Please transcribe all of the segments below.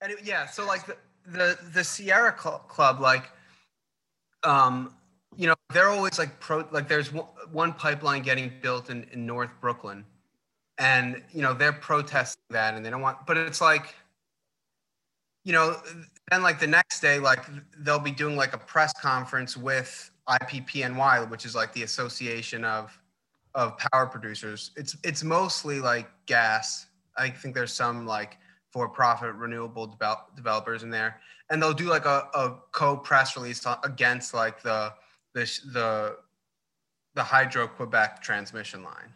And it, yeah, so like the the, the Sierra Cl- Club, like, um, you know, they're always like pro. Like, there's one, one pipeline getting built in in North Brooklyn, and you know they're protesting that, and they don't want. But it's like, you know, then like the next day, like they'll be doing like a press conference with IPPNY, which is like the Association of of power producers. It's it's mostly like gas. I think there's some like for-profit renewable develop, developers in there, and they'll do like a, a co-press release against like the the the the Hydro Quebec transmission line.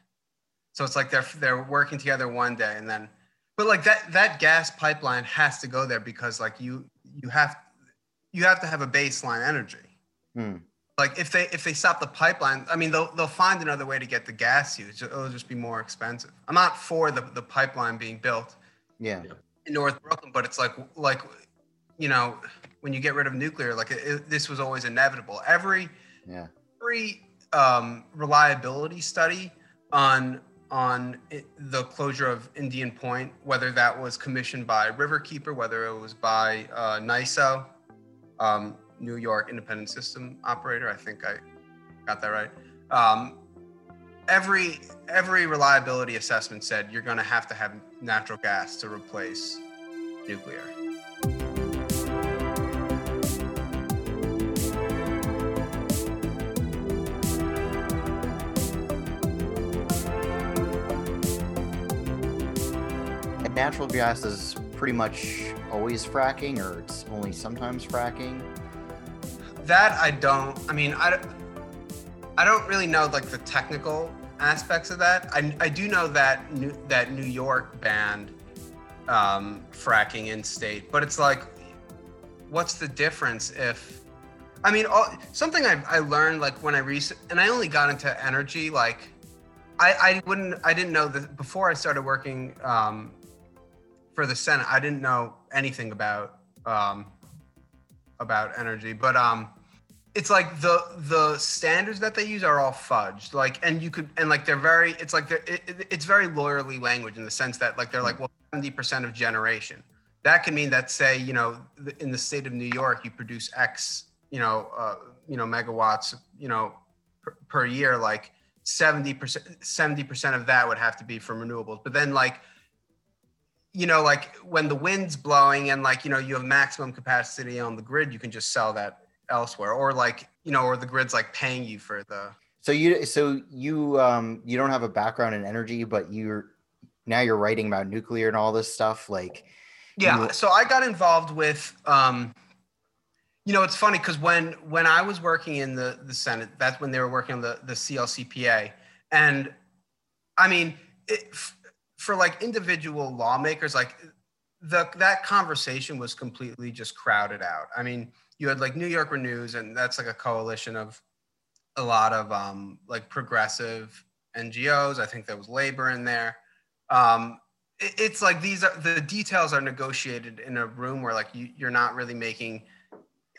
So it's like they're they're working together one day, and then, but like that that gas pipeline has to go there because like you you have you have to have a baseline energy. Hmm like if they if they stop the pipeline, I mean they'll they'll find another way to get the gas used. It'll just be more expensive. I'm not for the the pipeline being built. Yeah. In North Brooklyn, but it's like like you know when you get rid of nuclear, like it, this was always inevitable. Every yeah every um, reliability study on on it, the closure of Indian Point, whether that was commissioned by Riverkeeper, whether it was by uh, NYISO, um, New York Independent System Operator. I think I got that right. Um, every every reliability assessment said you're going to have to have natural gas to replace nuclear. And natural gas is pretty much always fracking, or it's only sometimes fracking that I don't. I mean, I, I don't really know like the technical aspects of that. I, I do know that New, that New York banned um, fracking in state, but it's like, what's the difference if? I mean, all, something I, I learned like when I recent and I only got into energy like, I, I wouldn't I didn't know that before I started working um, for the Senate. I didn't know anything about um, about energy, but um, it's like the the standards that they use are all fudged. Like, and you could and like they're very. It's like they're, it, it's very lawyerly language in the sense that like they're like well, seventy percent of generation. That can mean that say you know in the state of New York you produce X you know uh, you know megawatts you know per, per year like 70% 70% of that would have to be from renewables but then like you know, like when the wind's blowing and like, you know, you have maximum capacity on the grid, you can just sell that elsewhere. Or like, you know, or the grid's like paying you for the So you so you um you don't have a background in energy, but you're now you're writing about nuclear and all this stuff. Like Yeah. So I got involved with um you know, it's funny because when when I was working in the the Senate, that's when they were working on the the CLCPA, and I mean, it, for like individual lawmakers, like the that conversation was completely just crowded out. I mean, you had like New York Renews, and that's like a coalition of a lot of um, like progressive NGOs. I think there was labor in there. Um, it, it's like these are the details are negotiated in a room where like you, you're not really making.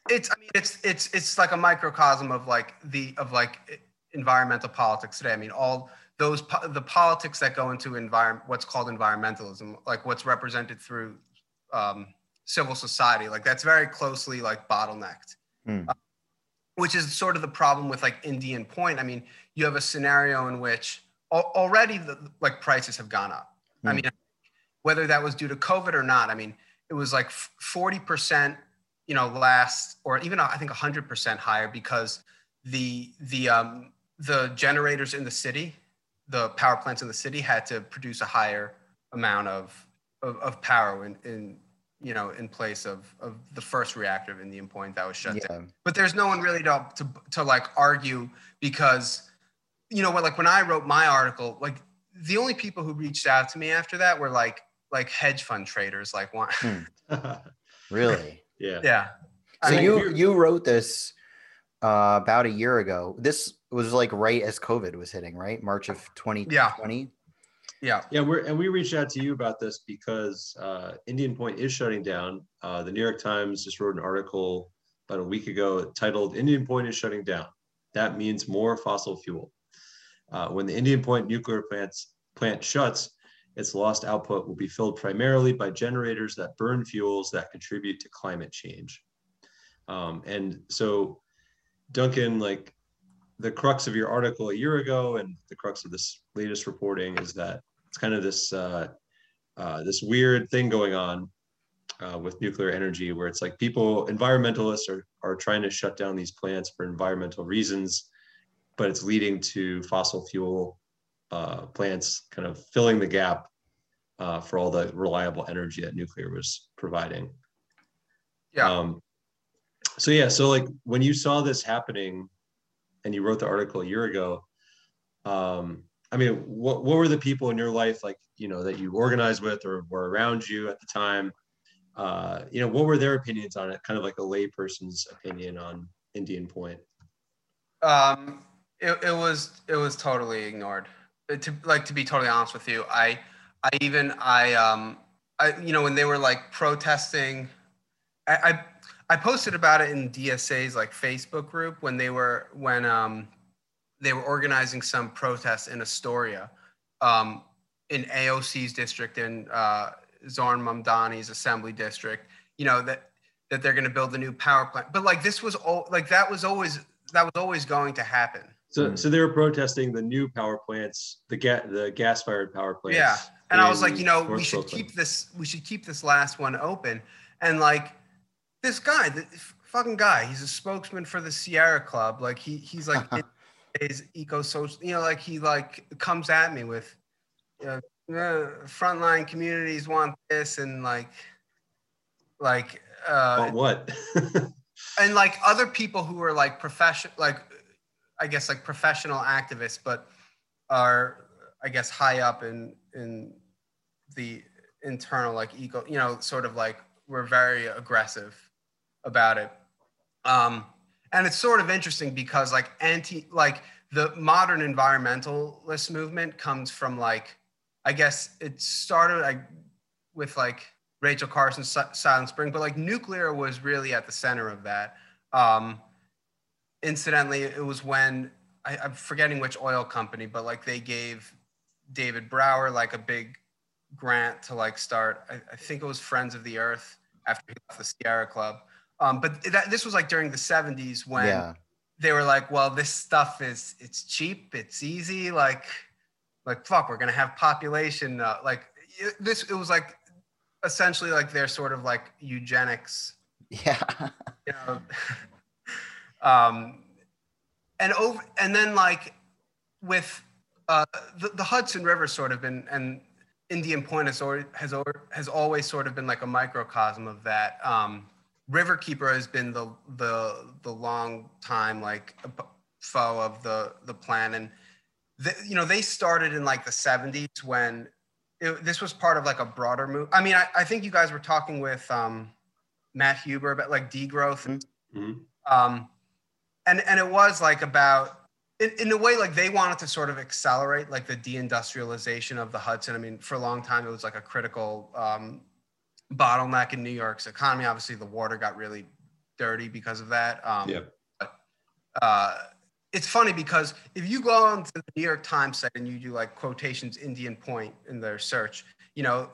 It's I mean it's it's it's like a microcosm of like the of like environmental politics today. I mean all those the politics that go into environment what's called environmentalism like what's represented through um, civil society like that's very closely like bottlenecked mm. uh, which is sort of the problem with like indian point i mean you have a scenario in which al- already the like prices have gone up mm. i hmm. mean whether that was due to covid or not i mean it was like 40% you know last or even i think 100% higher because the the um the generators in the city the power plants in the city had to produce a higher amount of of, of power in, in you know in place of of the first reactor of Indian Point that was shut yeah. down. But there's no one really to, to to like argue because you know what like when I wrote my article like the only people who reached out to me after that were like like hedge fund traders like one hmm. really yeah yeah so I mean, you you wrote this uh, about a year ago this was like right as COVID was hitting, right? March of 2020. Yeah. Yeah. Yeah. We're, and we reached out to you about this because uh, Indian Point is shutting down. Uh, the New York Times just wrote an article about a week ago titled Indian Point is shutting down. That means more fossil fuel. Uh, when the Indian Point nuclear plants, plant shuts, its lost output will be filled primarily by generators that burn fuels that contribute to climate change. Um, and so, Duncan, like the crux of your article a year ago and the crux of this latest reporting is that it's kind of this uh, uh, this weird thing going on uh, with nuclear energy where it's like people environmentalists are, are trying to shut down these plants for environmental reasons but it's leading to fossil fuel uh, plants kind of filling the gap uh, for all the reliable energy that nuclear was providing Yeah. um, so yeah so like when you saw this happening and you wrote the article a year ago um, i mean what, what were the people in your life like you know that you organized with or were around you at the time? Uh, you know what were their opinions on it? Kind of like a layperson's opinion on indian point. Um, it, it was it was totally ignored. Uh, To like to be totally honest with you, I I even I um I you know when they were like protesting, I I, I posted about it in DSA's like Facebook group when they were when um they were organizing some protests in Astoria, um in AOC's district in uh, Zohran Mamdani's assembly district. You know that that they're going to build a new power plant, but like this was all like that was always that was always going to happen. So, so they were protesting the new power plants, the gas, the gas-fired power plants. Yeah, and I was like, you know, we should Brooklyn. keep this. We should keep this last one open. And like, this guy, the fucking guy, he's a spokesman for the Sierra Club. Like, he he's like his eco social. You know, like he like comes at me with, you know, uh, frontline communities want this and like, like, uh, what? and like other people who are like profession like i guess like professional activists but are i guess high up in in the internal like ego you know sort of like we're very aggressive about it um and it's sort of interesting because like anti like the modern environmentalist movement comes from like i guess it started like with like Rachel Carson's Silent Spring, but like nuclear was really at the center of that. Um, incidentally, it was when I, I'm forgetting which oil company, but like they gave David Brower like a big grant to like start. I, I think it was Friends of the Earth after he left the Sierra Club. Um, but that, this was like during the 70s when yeah. they were like, well, this stuff is it's cheap, it's easy, like like fuck, we're gonna have population uh, like it- this. It was like essentially like their sort of like eugenics, Yeah. you know. um, and over and then like with uh, the, the Hudson River sort of been and Indian Point has always, has always, has always sort of been like a microcosm of that. Um, Riverkeeper has been the the the long time like foe of the the plan, and the, you know they started in like the 70s when it, this was part of like a broader move. I mean, I, I think you guys were talking with um, Matt Huber about like degrowth and Mhm. um, and and it was like about in, in a way like they wanted to sort of accelerate like the deindustrialization of the Hudson. I mean, for a long time it was like a critical um, bottleneck in New York's economy. Obviously, the water got really dirty because of that. Um, Yeah. uh, it's funny because if you go on to the New York Times site and you do like quotations Indian Point in their search, you know,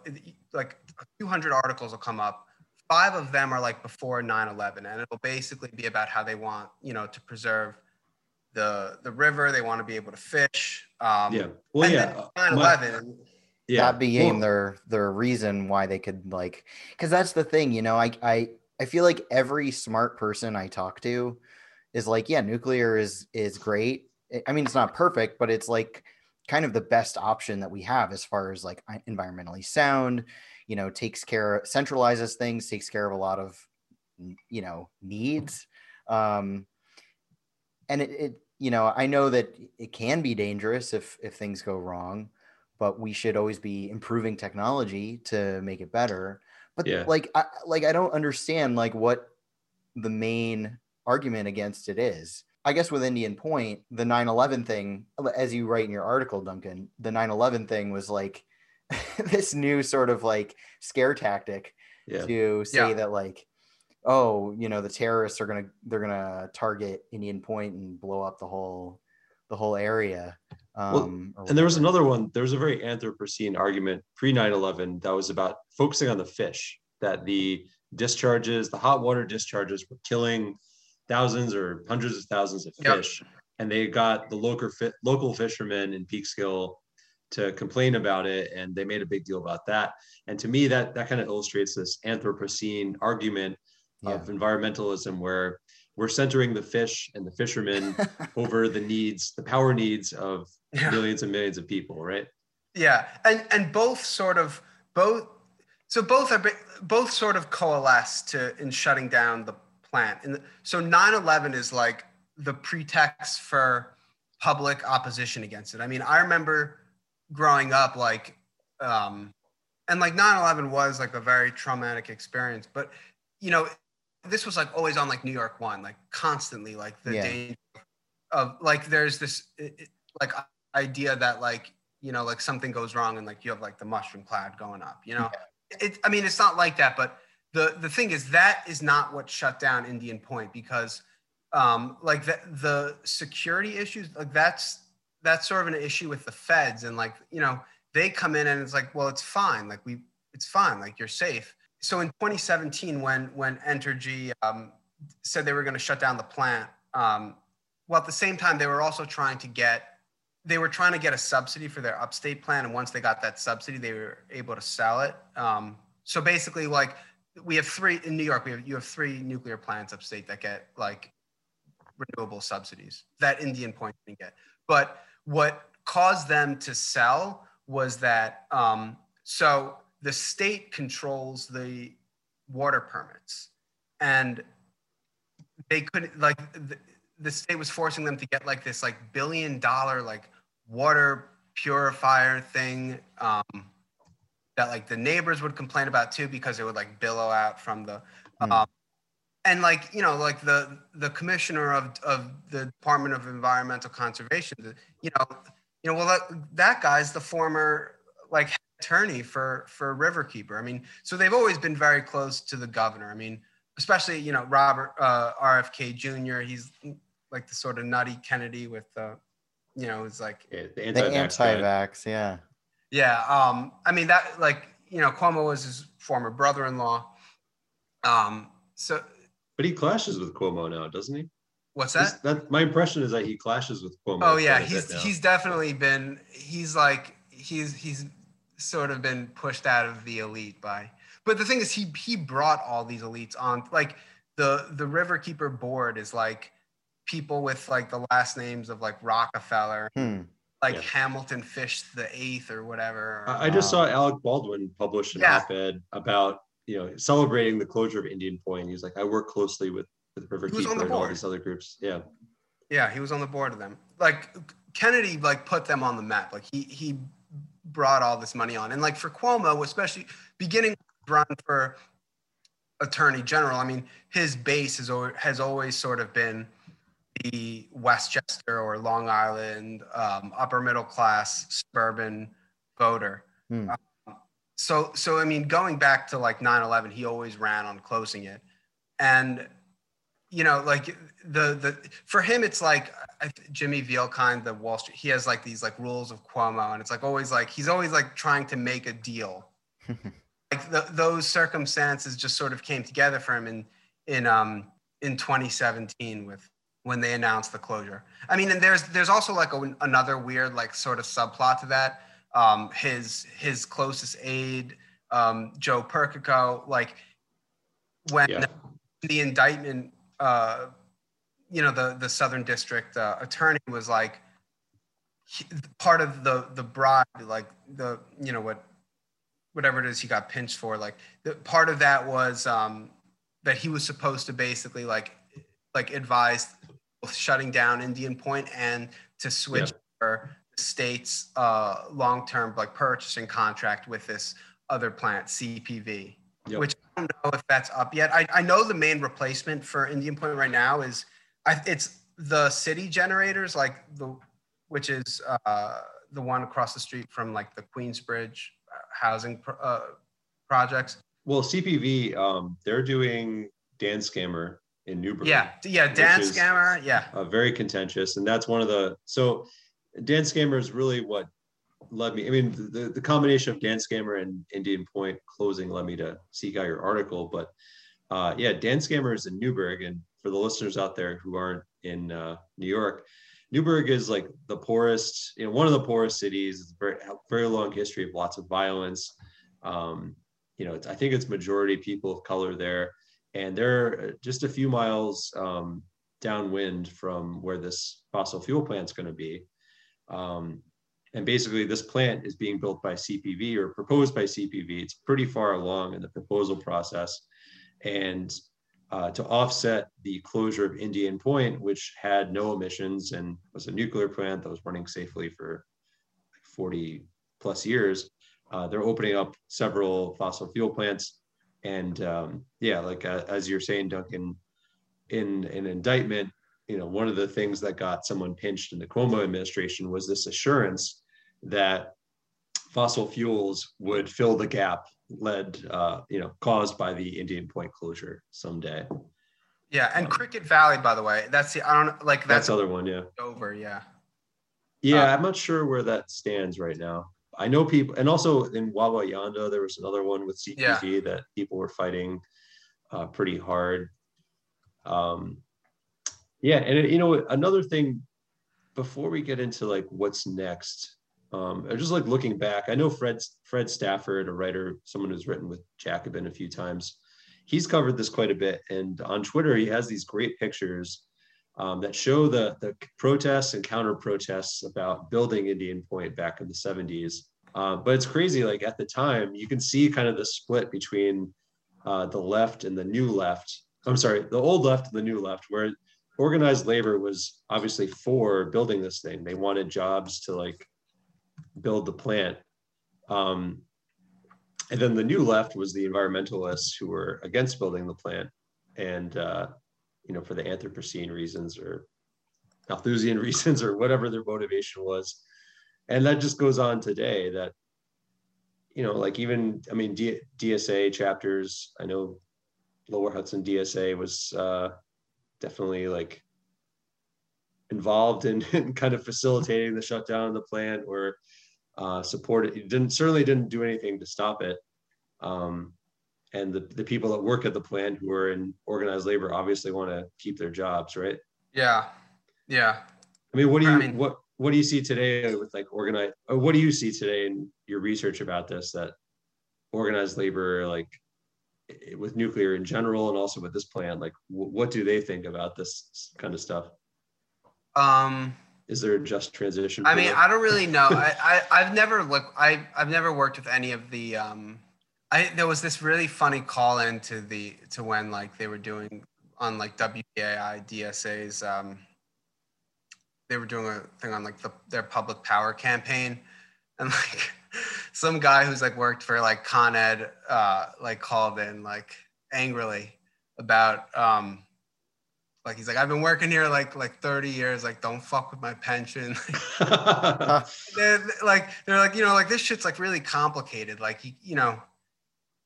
like a few hundred articles will come up. Five of them are like before 9/11, and it'll basically be about how they want, you know, to preserve the the river. They want to be able to fish. Um, Yeah. Well, and yeah. uh, 9/11. Yeah. that became Well, their their reason why they could like because that's the thing you know I, I i feel like every smart person i talk to is like yeah nuclear is is great I- mean it's not perfect but it's like kind of the best option that we have as far as like environmentally sound you know takes care centralizes things takes care of a lot of you know needs um and it, it you know i know that it can be dangerous if if things go wrong but we should always be improving technology to make it better but Yeah. like I, like i don't understand like what the main argument against it is i guess with indian point the 9-11 thing as you write in your article duncan the 9-11 thing was like this new sort of like scare tactic Yeah. to say Yeah. that like oh you know the terrorists are gonna they're gonna target indian point and blow up the whole the whole area. Um, or And there was another one. There was a very Anthropocene argument pre 9 11 that was about focusing on the fish, that the discharges, the hot water discharges were killing thousands or hundreds of thousands of Yep. fish. And they got the local, fi- local fishermen in Peekskill to complain about it. And they made a big deal about that. And to me, that, that kind of illustrates this Anthropocene argument of environmentalism where we're centering the fish and the fishermen over the needs, the power needs of Yeah. millions and millions of people, right? Yeah, and and both sort of both. So both are both sort of coalesce to in shutting down the plant. And so 9/11 is like the pretext for public opposition against it. I mean, I remember growing up like, um, and like 9/11 was like a very traumatic experience. But you know, this was like always on like New York One, like constantly, like the Yeah. danger of like there's this it- it- like idea that like you know like something goes wrong and like you have like the mushroom cloud going up you know? It i mean it's not like that but the the thing is that is not what shut down indian point because um like the the security issues like that's that's sort of an issue with the feds and like you know they come in and it's like well it's fine. Like we it's fine. Like you're safe. So in 2017 when when entergy um, said they were going to shut down the plant um, well at the same time they were also trying to get they were trying to get a subsidy for their upstate plan and once they got that subsidy they were able to sell it. Um, so basically like we have three in new york we have you have three nuclear plants upstate that get like renewable subsidies that indian point didn't get. But what caused them to sell was that um, so the state controls the water permits and they couldn't like the, state was forcing them to get like this like billion dollar like water purifier thing um, that like the neighbors would complain about too because it would like billow out from the Hmm. um, and like you know like the the commissioner of of the department of environmental conservation you know you know well that, that guy's the former like attorney for for riverkeeper i mean so they've always been very close to the governor i mean especially you know robert uh, rfk jr he's like the sort of nutty kennedy with the you know it's like Yeah, the the anti-vax guy. anti-vax, yeah. yeah um i mean that like you know cuomo was his former brother-in-law um so But he clashes with Cuomo now, doesn't he? what's This- that that my impression is that he clashes with Cuomo. Oh yeah, quite a bit he's he's definitely been he's like he's he's sort of been pushed out of the elite by. But the thing is, he he brought all these elites on. Like the the Riverkeeper board is like people with like the last names of like Rockefeller, Hmm. like Yeah. Hamilton Fish the eighth or whatever. I I just Wow. saw Alec Baldwin publish an Yeah. op-ed about you know celebrating the closure of Indian Point. He's like, I work closely with with was on Riverkeeper the and all these other groups. Yeah, Yeah, he was on the board of them. Like Kennedy, like put them on the map. Like he he brought all this money on, and like for Cuomo, especially beginning run for attorney general. I mean, his base has always, has always sort of been the Westchester or Long Island um, upper middle class suburban voter. Hmm. So so I mean, going back to like 9/11, he always ran on closing it, and you know, like the the for him, it's like Jimmy Vielkind, the Wall Street. He has like these like rules of Cuomo, and it's like always like he's always like trying to make a deal. like the, those circumstances just sort of came together for him in in um in 2017 with when they announced the closure. I mean, and there's there's also like a, another weird like sort of subplot to that. Um, his his closest aide, um, Joe Percoco, like when yeah. the indictment, uh, you know, the the Southern District uh, attorney was like he, part of the the bribe, like the you know what whatever it is he got pinched for, like the part of that was um, that he was supposed to basically like like advise shutting down Indian Point and to switch for the state's uh, long-term like purchasing contract with this other plant, CPV, Yep. which I don't know if that's up yet. I, I know the main replacement for Indian Point right now is I, it's the city generators, like the which is uh, the one across the street from like the Queensbridge uh, housing pro- uh, projects. Well, CPV, um, they're doing Danskammer in Newburgh. Yeah, yeah, Dan Scammer. Yeah, uh, very contentious, and that's one of the so Danskammer is really what led me. I mean, the, the combination of Danskammer and Indian Point closing led me to seek out your article. But uh, yeah, Danskammer is in Newburgh, and for the listeners out there who aren't in uh, New York, Newburgh is like the poorest, you know, one of the poorest cities. It's very very long history of lots of violence. Um, you know, it's, I think it's majority people of color there, and they're just a few miles um, downwind from where this fossil fuel plant's going to be. Um, and basically, this plant is being built by CPV or proposed by CPV. It's pretty far along in the proposal process. And uh, to offset the closure of Indian Point, which had no emissions and was a nuclear plant that was running safely for 40 plus years, uh, they're opening up several fossil fuel plants. And um, yeah, like uh, as you're saying, Duncan, in an indictment, you know, one of the things that got someone pinched in the Cuomo administration was this assurance that fossil fuels would fill the gap led, uh, you know, caused by the Indian Point closure someday. yeah, and Um, Cricket Valley, by the way, that's the I don't like That's that's, other one, yeah. over. Yeah, Yeah, Uh, I'm not sure where that stands right now. I know people, and also in Wawayanda, there was another one with CPG that people were fighting uh, pretty hard. Um, yeah, and it, you know another thing before we get into like what's next, um, just like looking back. I know Fred Fred Stafford, a writer, someone who's written with Jacobin a few times. He's covered this quite a bit, and on Twitter he has these great pictures um, that show the, the protests and counter protests about building Indian Point back in the 70s. Uh, but it's crazy, like at the time, you can see kind of the split between uh, the left and the new left. I'm sorry, the old left and the new left, where organized labor was obviously for building this thing. They wanted jobs to like build the plant. Um, and then the new left was the environmentalists who were against building the plant. And uh, you know, for the Anthropocene reasons or Malthusian reasons or whatever their motivation was. And that just goes on today that, you know, like even, I mean, D- DSA chapters, I know Lower Hudson DSA was uh, definitely like involved in, in kind of facilitating the shutdown of the plant or uh, supported, it didn't, certainly didn't do anything to stop it. Um, and the, the people that work at the plant who are in organized labor obviously want to keep their jobs right yeah, yeah. i mean what do you I mean- what what do you see today with like organized or what do you see today in your research about this that organized labor like with nuclear in general and also with this plant like wh- what do they think about this kind of stuff Um, is there a just transition I mean, them? I don't really know. I, I I've never looked. I I've never worked with any of the. Um, I there was this really funny call in to the to when like they were doing on like WBAI DSA's. Um, they were doing a thing on like the their public power campaign, and like some guy who's like worked for like Con Ed uh, like called in like angrily about um, like he's like I've been working here like like 30 years like don't fuck with my pension. They're like they're like you know like this shit's like really complicated. Like you, you know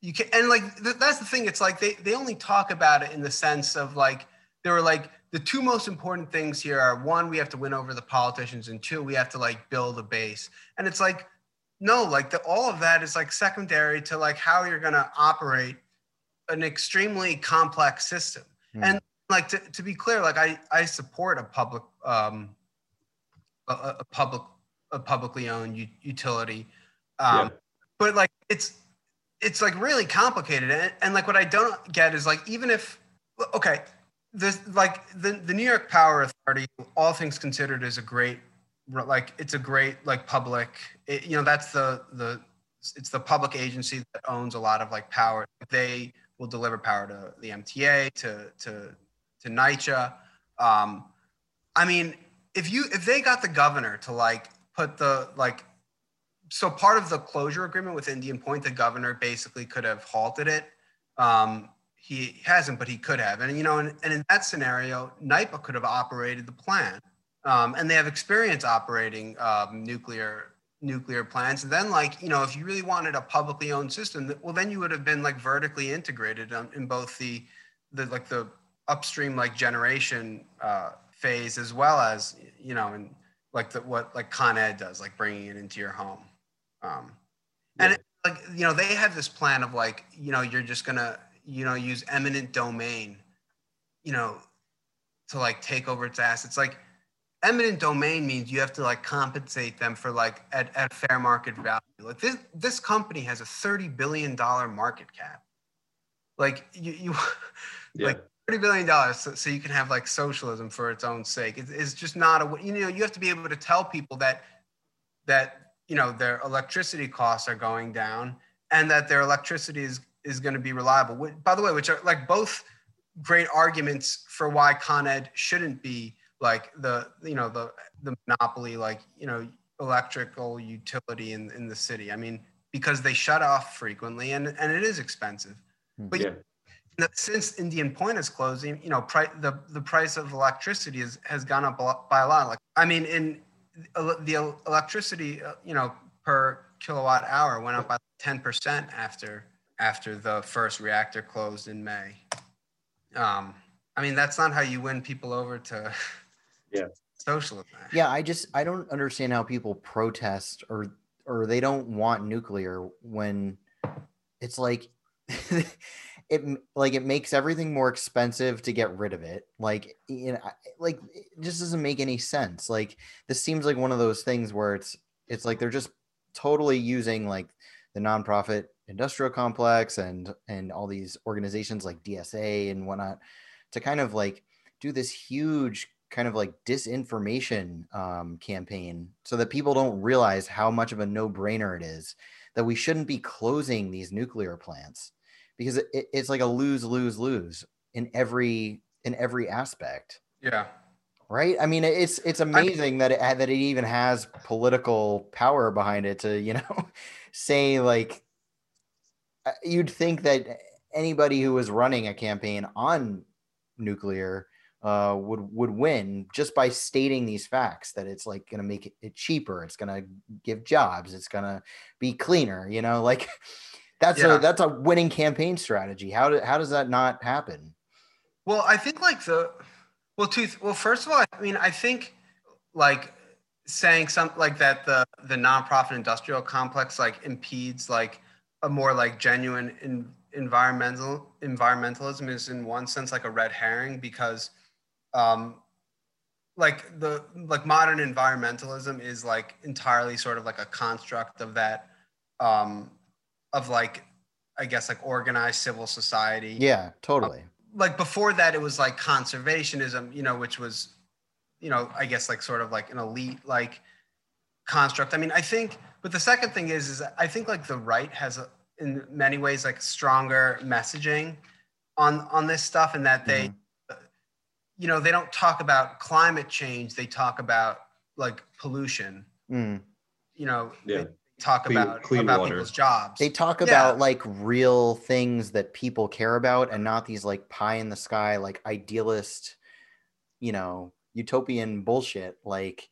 you can and like th- that's the thing. It's like they they only talk about it in the sense of like they were like the two most important things here are one we have to win over the politicians and two we have to like build a base and it's like no like the, all of that is like secondary to like how you're going to operate an extremely complex system Hmm. and like to, to be clear like i i support a public um a, a a public a publicly owned u- utility um Yeah. but like it's it's like really complicated and, and like what i don't get is like even if okay this like the, the new york power authority all things considered is a great like it's a great like public it, you know that's the the it's the public agency that owns a lot of like power they will deliver power to the mta to to to NYCHA. Um, I mean, if you if they got the governor to like put the like so part of the closure agreement with Indian Point, the governor basically could have halted it. Um, he hasn't, but he could have. And you know, and, and in that scenario, NYPA could have operated the plant, um, and they have experience operating um, nuclear nuclear plants. And then, like you know, if you really wanted a publicly owned system, well, then you would have been like vertically integrated um, in both the the like the upstream like generation uh, phase as well as you know and like the what like con ed does like bringing it into your home um, and Yeah. it, like you know they have this plan of like you know you're just gonna you know use eminent domain you know to like take over its assets. Like eminent domain means you have to like compensate them for like at, at fair market value. Like this this company has a 30 billion dollar market cap. Like you you Yeah. like 30 billion dollars so, so you can have like socialism for its own sake. It, it's just not a you know you have to be able to tell people that that you know their electricity costs are going down and that their electricity is is going to be reliable by the way which are like both great arguments for why con ed shouldn't be like the you know the the monopoly like you know electrical utility in in the city i mean because they shut off frequently and and it is expensive but Yeah. the- since Indian Point is closing, you know, pri- the the price of electricity is, has gone up a lot, by a lot. Like, I mean, in the electricity, uh, you know, per kilowatt hour went up by ten percent after after the first reactor closed in May. Um, I mean, that's not how you win people over to Yeah. socialism. Yeah, I just I don't understand how people protest or or they don't want nuclear when it's like it like it makes everything more expensive to get rid of it. Like you know, like it just doesn't make any sense. Like this seems like one of those things where it's it's like they're just totally using like the nonprofit industrial complex and and all these organizations like DSA and whatnot to kind of like do this huge kind of like disinformation um, campaign so that people don't realize how much of a no-brainer it is that we shouldn't be closing these nuclear plants because it, it- it's like a lose lose lose in every in every aspect Yeah. right i mean it's it's amazing that it that it even has political power behind it to you know say like you'd think that anybody who was running a campaign on nuclear uh, would would win just by stating these facts that it's like going to make it, cheaper it's going to give jobs it's going to be cleaner you know like that's Yeah. a that's a winning campaign strategy how do, how does that not happen Well, I think like the well, two. Well, first of all, I mean, I think like saying something like that the the nonprofit industrial complex like impedes like a more like genuine in, environmental environmentalism is in one sense like a red herring because um like the like modern environmentalism is like entirely sort of like a construct of that um of like i guess like organized civil society. Yeah totally. Like before that it was like conservationism you know which was you know i guess like sort of like an elite like construct. I mean i think but the second thing is is i think like the right has a, in many ways like stronger messaging on on this stuff and that they you know they don't talk about climate change they talk about like pollution Mm. you know Yeah. they talk Clean- about clean about water. people's jobs They talk Yeah. about like real things that people care about and not these like pie in the sky, like idealist, you know, utopian bullshit. Like,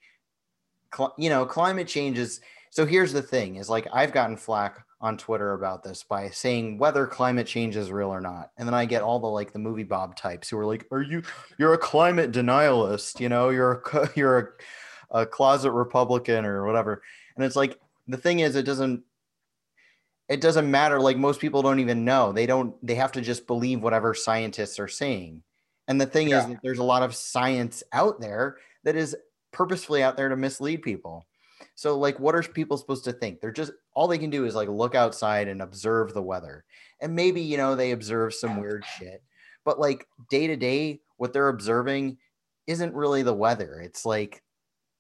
cl- you know, climate change is. So here's the thing is like, I've gotten flack on Twitter about this by saying whether climate change is real or not. And then I get all the like the movie Bob types who are like, are you, you're a climate denialist, you know, you're a, you're a, a closet Republican or whatever. And it's like, the thing is, it doesn't it doesn't matter like most people don't even know they don't they have to just believe whatever scientists are saying and the thing is Yeah. that there's a lot of science out there that is purposefully out there to mislead people so like what are people supposed to think they're just all they can do is like look outside and observe the weather. And maybe you know they observe some weird shit but like day to day what they're observing isn't really the weather. It's like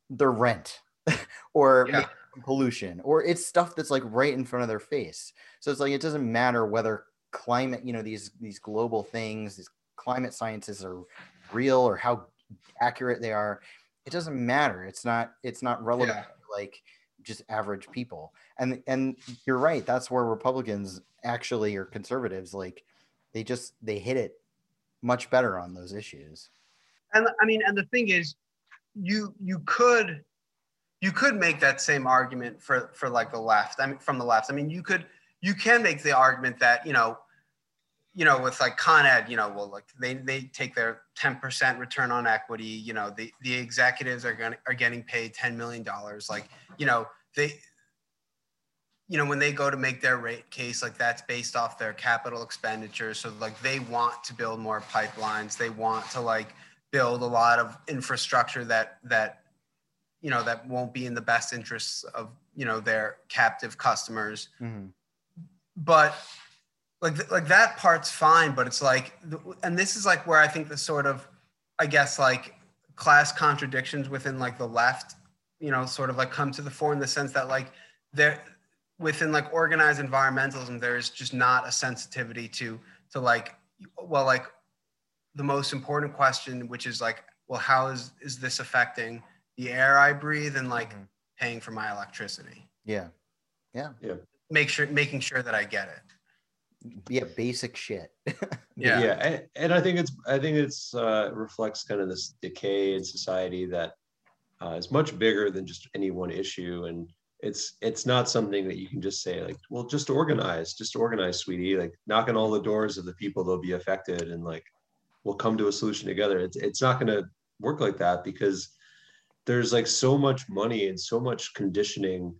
their rent or Yeah. pollution or it's stuff that's like right in front of their face. So it's like it doesn't matter whether climate you know these these global things these climate sciences are real or how accurate they are. It doesn't matter. It's not it's not relevant Yeah. like just average people. And and you're right that's where republicans actually or conservatives like they just they hit it much better on those issues. And i mean and the thing is you you could you could make that same argument for for like the left i mean from the left. I mean you could you can make the argument that you know you know, with like Con Ed, you know, well, like they, they take their 10% return on equity, you know, the, the executives are going are getting paid $10 million. Like, you know, they, you know, when they go to make their rate case, like that's based off their capital expenditures. So like they want to build more pipelines. They want to like build a lot of infrastructure that, that, you know, that won't be in the best interests of, you know, their captive customers. Mhm. But like like that part's fine but it's like and this is like where i think the sort of i guess like class contradictions within like the left you know sort of like come to the fore in the sense that like there within like organized environmentalism there's just not a sensitivity to to like well like the most important question which is like well how is is this affecting the air i breathe and like Mhm. paying for my electricity Yeah. Yeah. Yeah. make sure making sure that i get it Yeah. Basic shit. Yeah. yeah and, and i think it's i think it's uh reflects kind of this decay in society that uh, is much bigger than just any one issue and it's it's not something that you can just say like well just organize just organize sweetie like knock on all the doors of the people that'll be affected and like we'll come to a solution together it's, it's not going to work like that because there's like so much money and so much conditioning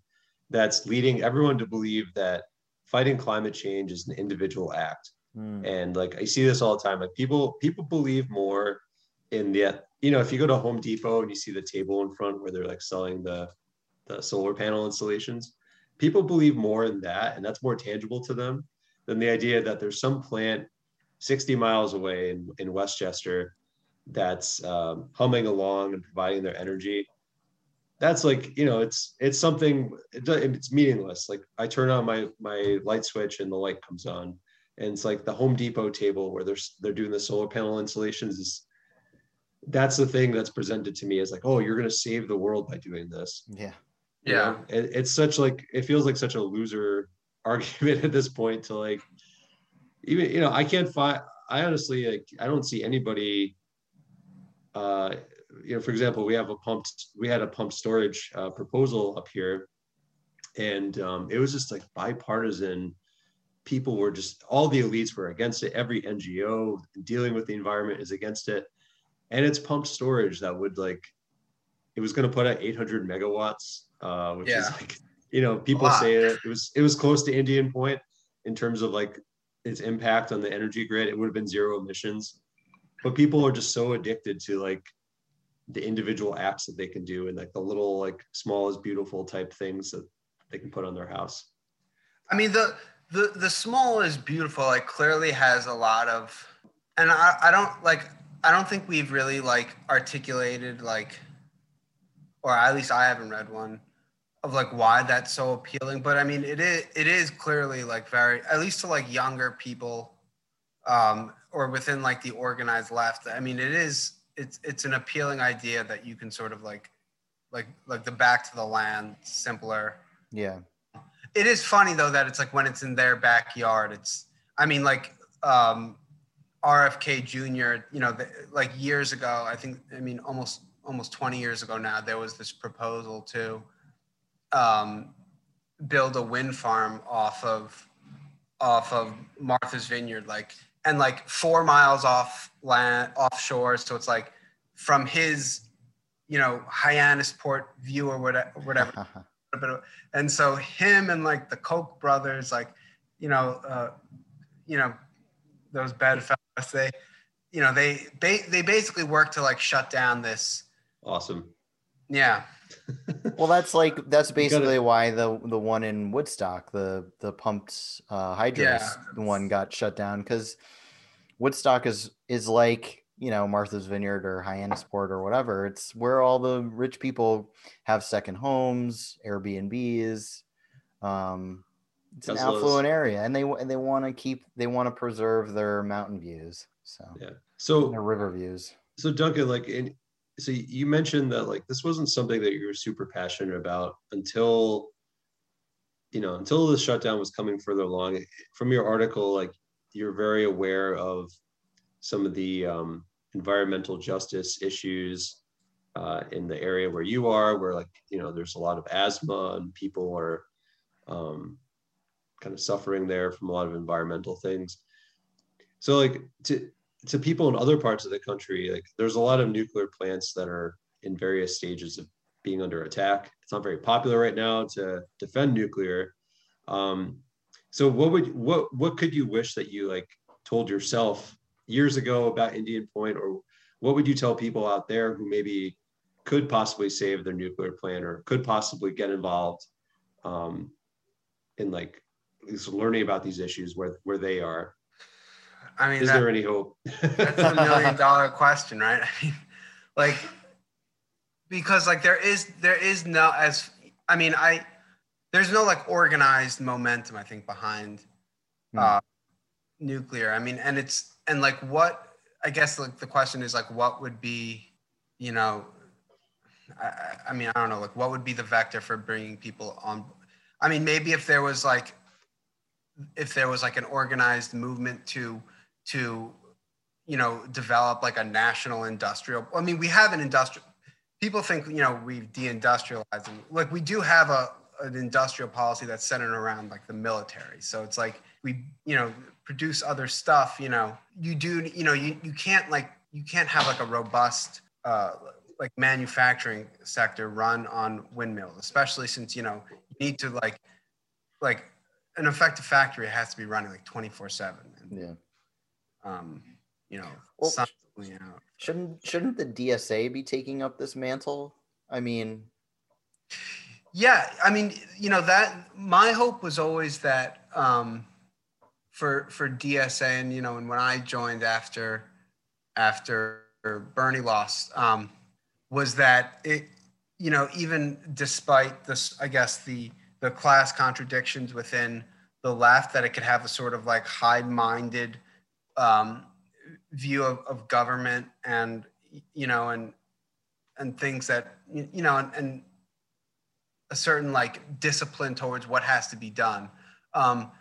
that's leading everyone to believe that fighting climate change is an individual act. Mm. and like i see this all the time. Like people people believe more in the you know if you go to home depot and you see the table in front where they're like selling the the solar panel installations people believe more in that and that's more tangible to them than the idea that there's some plant 60 miles away in, in westchester that's um, humming along and providing their energy that's like you know it's it's something it, it's meaningless like i turn on my my light switch and the light comes on and it's like the Home Depot table where they're they're doing the solar panel installations is that's the thing that's presented to me as like oh you're going to save the world by doing this Yeah. you know? it, it's such like it feels like such a loser argument at this point to like even you know I can't find I honestly like I don't see anybody uh you know for example we have a pumped we had a pumped storage uh, proposal up here. And um, it was just like bipartisan. People were just all the elites were against it. Every ngo dealing with the environment is against it. And it's pumped storage that would like it was going to put out 800 megawatts uh which is like you know people say it, it was it was close to indian point in terms of like its impact on the energy grid. It would have been zero emissions. But people are just so addicted to like the individual apps that they can do and like the little like small is beautiful type things that they can put on their house I mean the the the small is beautiful. Like clearly has a lot of, and I I don't like I don't think we've really like articulated like, or at least I haven't read one of like why that's so appealing. But I mean it is it is clearly like very at least to like younger people, um, or within like the organized left. I mean it is it's it's an appealing idea that you can sort of like like like the back to the land simpler Yeah. it is funny though that it's like when it's in their backyard it's i mean like um rfk jr you know the, like years ago i think i mean almost almost 20 years ago now there was this proposal to um build a wind farm off of off of martha's vineyard like and like four miles off land offshore. So it's like from his you know hyannisport view or whatever whatever. A bit of, and so him and like the Koch brothers, like, you know, uh, you know, those bedfellows, they, you know, they ba- they basically work to like shut down this. awesome. Yeah, well, that's like that's basically why the the one in Woodstock, the the pumped uh, hydros Yeah. one got shut down because Woodstock is is like you know Martha's Vineyard or Hyannisport or whatever. It's where all the rich people have second homes, Airbnbs. Um, it's an affluent area, and they and they want to keep they want to preserve their mountain views, so yeah so their river views. so duncan like in so you mentioned that like this wasn't something that you were super passionate about until you know until the shutdown was coming further along. From your article like you're very aware of some of the um, environmental justice issues uh, in the area where you are where like you know there's a lot of asthma and people are um, kind of suffering there from a lot of environmental things. So like to to people in other parts of the country, like there's a lot of nuclear plants that are in various stages of being under attack. It's not very popular right now to defend nuclear. Um, so what would what what could you wish that you like told yourself years ago about Indian Point, or what would you tell people out there who maybe could possibly save their nuclear plant or could possibly get involved um, in like learning about these issues where where they are? I mean, is that, there any hope? that's a million dollar question, right? I mean, like because like there is there is no as I mean I there's no like organized momentum I think behind Hmm. uh, nuclear. I mean, and it's and like what I guess like the question is like what would be you know I- I mean I don't know like what would be the vector for bringing people on. I mean maybe if there was like if there was like an organized movement to to you know develop like a national industrial i mean we have an industrial people think you know we've deindustrialized and like we do have a an industrial policy that's centered around like the military. So it's like we you know produce other stuff you know. You do you know you, you can't like you can't have like a robust uh like manufacturing sector run on windmills especially since you know you need to like like an effective factory has to be running like 24 7 Yeah. Um you know Well, constantly, you know Shouldn't shouldn't the DSA be taking up this mantle? I mean, Yeah, I mean, you know that my hope was always that um, for for DSA and you know, and when I joined after after Bernie lost, um, was that it, you know, even despite this, I guess the the class contradictions within the left, that it could have a sort of like high-minded um, view of, of government and you know and and things that you know and, and a certain like discipline towards what has to be done. Um,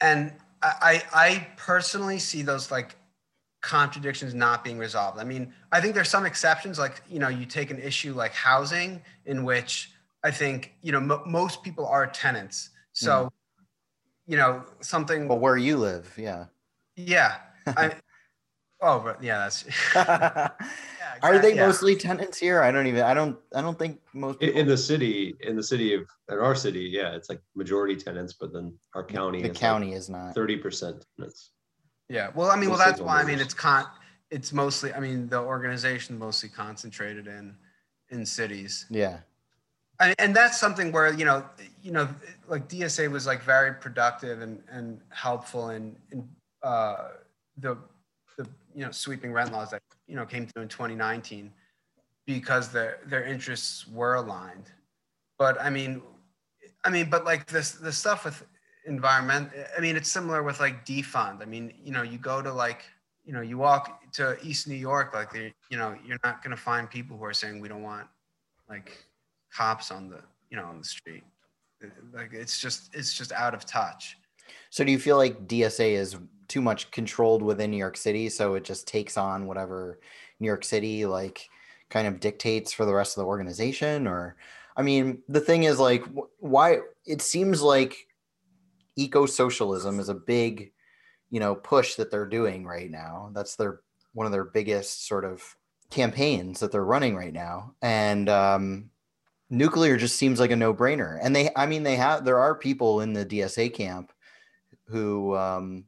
and I, I personally see those like contradictions not being resolved. I mean, I think there's some exceptions, like, you know, you take an issue like housing, in which I think, you know, mo most people are tenants. So, you know, something, Well, where you live, yeah. Yeah. I, oh, but yeah, that's, Are they yeah. mostly tenants here? I don't even. I don't. I don't think most in, people. in the city, in the city of in our city, yeah, it's like majority tenants, but then our county the is county is not. thirty percent tenants. Yeah, well, I mean, well, that's why I mean it's con. It's mostly, I mean, the organization mostly concentrated in in cities, Yeah. I, and that's something where you know, you know, like DSA was like very productive and and helpful in in uh, the the you know sweeping rent laws that you know came through in 2019 because their their interests were aligned. But I mean, I mean, but like this the stuff with environment, I mean, it's similar with like defund. I mean, you know, you go to like you know, you walk to East New York, like you know, you're not gonna find people who are saying we don't want like cops on the you know on the street. Like it's just it's just out of touch. So do you feel like DSA is too much controlled within New York City, so it just takes on whatever New York City like kind of dictates for the rest of the organization? Or, I mean, the thing is like, why it seems like eco socialism is a big, you know, push that they're doing right now. That's their one of their biggest sort of campaigns that they're running right now, and um, nuclear just seems like a no brainer. And they, I mean, they have there are people in the DSA camp who um,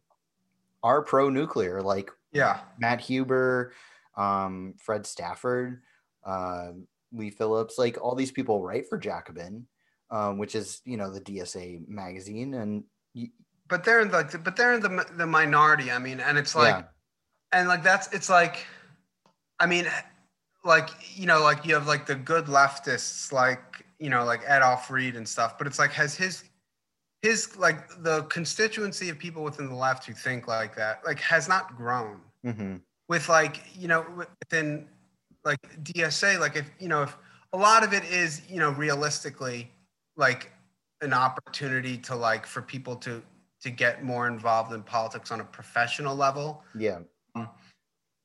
are pro nuclear, like Yeah. Matt Huber, um, Fred Stafford, uh, Lee Phillips, like all these people write for Jacobin, um, which is you know the DSA magazine, and But they're in the but they're in the the minority. I mean, and it's like yeah, and like that's it's like i mean like you know like you have like the good leftists like you know like Adolph Reed and stuff but it's like has his his like the constituency of people within the left who think like that like has not grown. Hmm with like you know within like dsa like if you know if a lot of it is you know realistically like an opportunity to like for people to to get more involved in politics on a professional level. Yeah,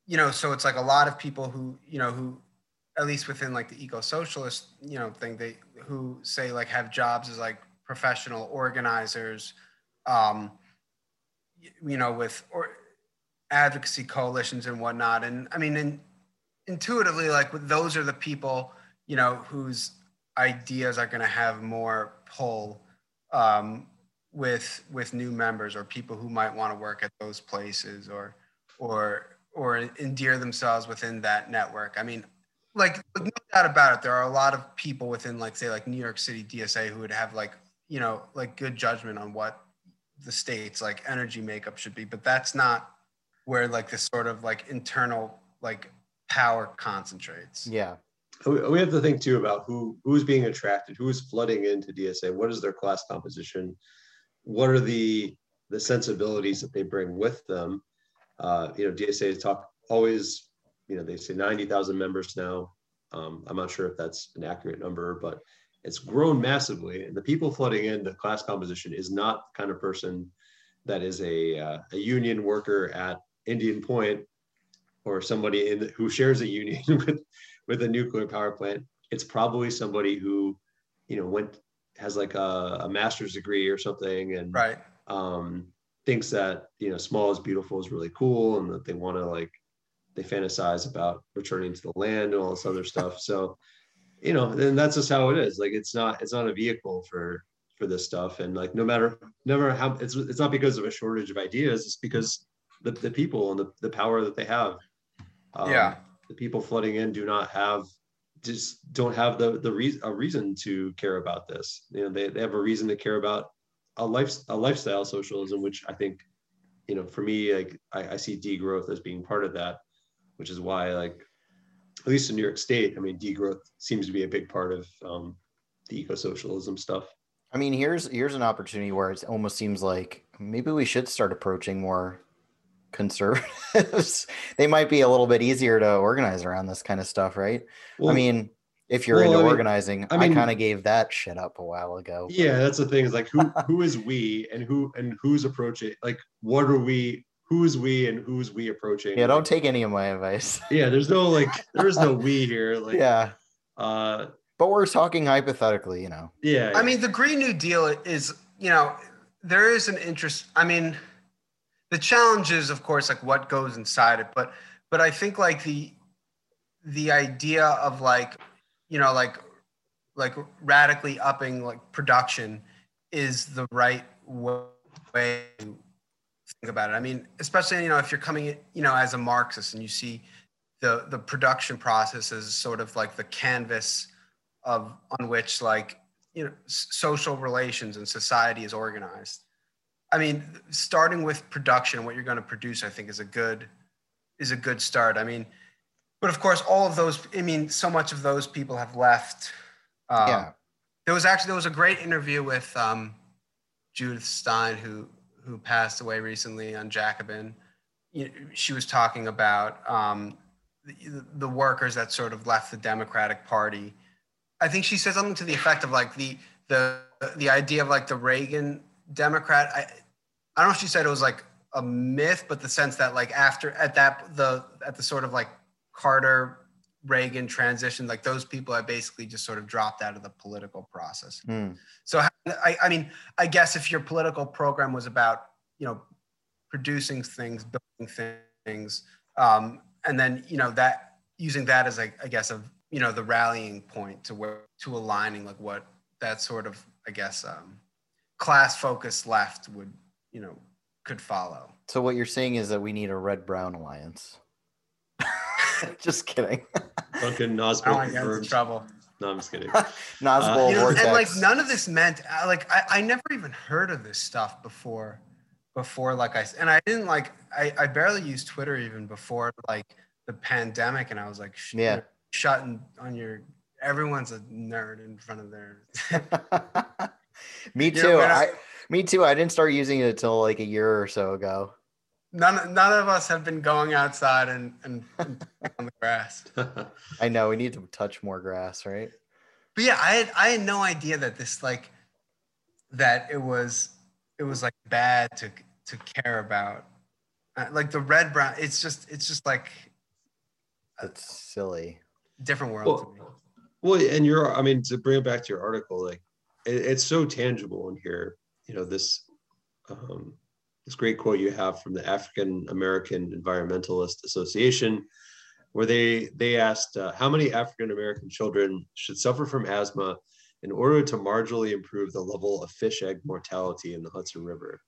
you know so it's like a lot of people who you know who at least within like the eco-socialist you know thing they who say like have jobs as like professional organizers um you know with or advocacy coalitions and whatnot. And I mean, in, intuitively, like those are the people, you know, whose ideas are going to have more pull um, with with new members or people who might want to work at those places or or or endear themselves within that network. I mean, like no doubt about it, there are a lot of people within, like say, like New York City DSA who would have like you know like good judgment on what the state's like energy makeup should be, but that's not where like this sort of like internal like power concentrates. Yeah. We have to think too about who who's being attracted, who's flooding into DSA, what is their class composition, what are the the sensibilities that they bring with them. Uh, you know, DSA is talk always, you know, they say 90,000 members now. Um, I'm not sure if that's an accurate number, but it's grown massively. And the people flooding in the class composition is not the kind of person that is a, uh, a union worker at Indian Point or somebody in the, who shares a union with, with a nuclear power plant. It's probably somebody who, you know, went has like a, a master's degree or something and right. um, thinks that you know small is beautiful is really cool and that they want to like they fantasize about returning to the land and all this other stuff. So, you know, and that's just how it is. Like it's not it's not a vehicle for for this stuff. And like no matter never how it's it's not because of a shortage of ideas, it's because the, the people and the, the power that they have. Um, yeah. The people flooding in do not have just don't have the the reason a reason to care about this. You know, they, they have a reason to care about a life a lifestyle socialism, which I think, you know, for me, like I, I see degrowth as being part of that, which is why like at least in New York State, I mean, degrowth seems to be a big part of um, the eco-socialism stuff. I mean, here's here's an opportunity where it almost seems like maybe we should start approaching more conservatives, they might be a little bit easier to organize around this kind of stuff, right? Well, I mean, if you're well, into I mean, organizing, I, mean, I kind of gave that shit up a while ago. Yeah, that's the thing. Is like who who is we and who and who's approaching? Like, what are we? Who's we and who's we approaching? Yeah, don't take any of my advice. yeah, there's no like, there's no we here. Like, yeah. Uh, but we're talking hypothetically, you know. Yeah, yeah. I mean, the Green New Deal is, you know, there is an interest. I mean, the challenge is of course like what goes inside it but but i think like the the idea of like you know like like radically upping like production is the right way to think about it i mean especially you know if you're coming you know as a marxist and you see the the production process as sort of like the canvas of on which like you know social relations and society is organized I mean, starting with production, what you're going to produce, I think, is a good is a good start. I mean, but of course, all of those. I mean, so much of those people have left. Um, yeah. There was actually there was a great interview with um, Judith Stein, who who passed away recently on Jacobin. She was talking about um, the, the workers that sort of left the Democratic Party. I think she said something to the effect of like the the the idea of like the Reagan Democrat. I, I don't know if she said it was like a myth, but the sense that like after at that the at the sort of like Carter Reagan transition, like those people had basically just sort of dropped out of the political process. Mm. So I, I mean, I guess if your political program was about you know producing things, building things, um, and then you know that using that as like I guess of you know the rallying point to where to aligning like what that sort of I guess um, class focused left would you know, could follow. So what you're saying is that we need a red brown alliance. just kidding. Duncan Nosbo I get into trouble. No, I'm just kidding. Nosbo uh, you know, and like none of this meant uh, like I, I never even heard of this stuff before before like I and I didn't like I, I barely used Twitter even before like the pandemic and I was like sh- yeah shutting on your everyone's a nerd in front of their me too you know, I, me too. I didn't start using it until like a year or so ago. None, none of us have been going outside and, and, and on the grass. I know we need to touch more grass, right? But yeah, I had I had no idea that this like that it was it was like bad to to care about uh, like the red brown. It's just it's just like it's silly. Different world well, to me. Well, and you're I mean to bring it back to your article, like it, it's so tangible in here you know this um, this great quote you have from the African American Environmentalist Association, where they they asked uh, how many African American children should suffer from asthma in order to marginally improve the level of fish egg mortality in the Hudson River.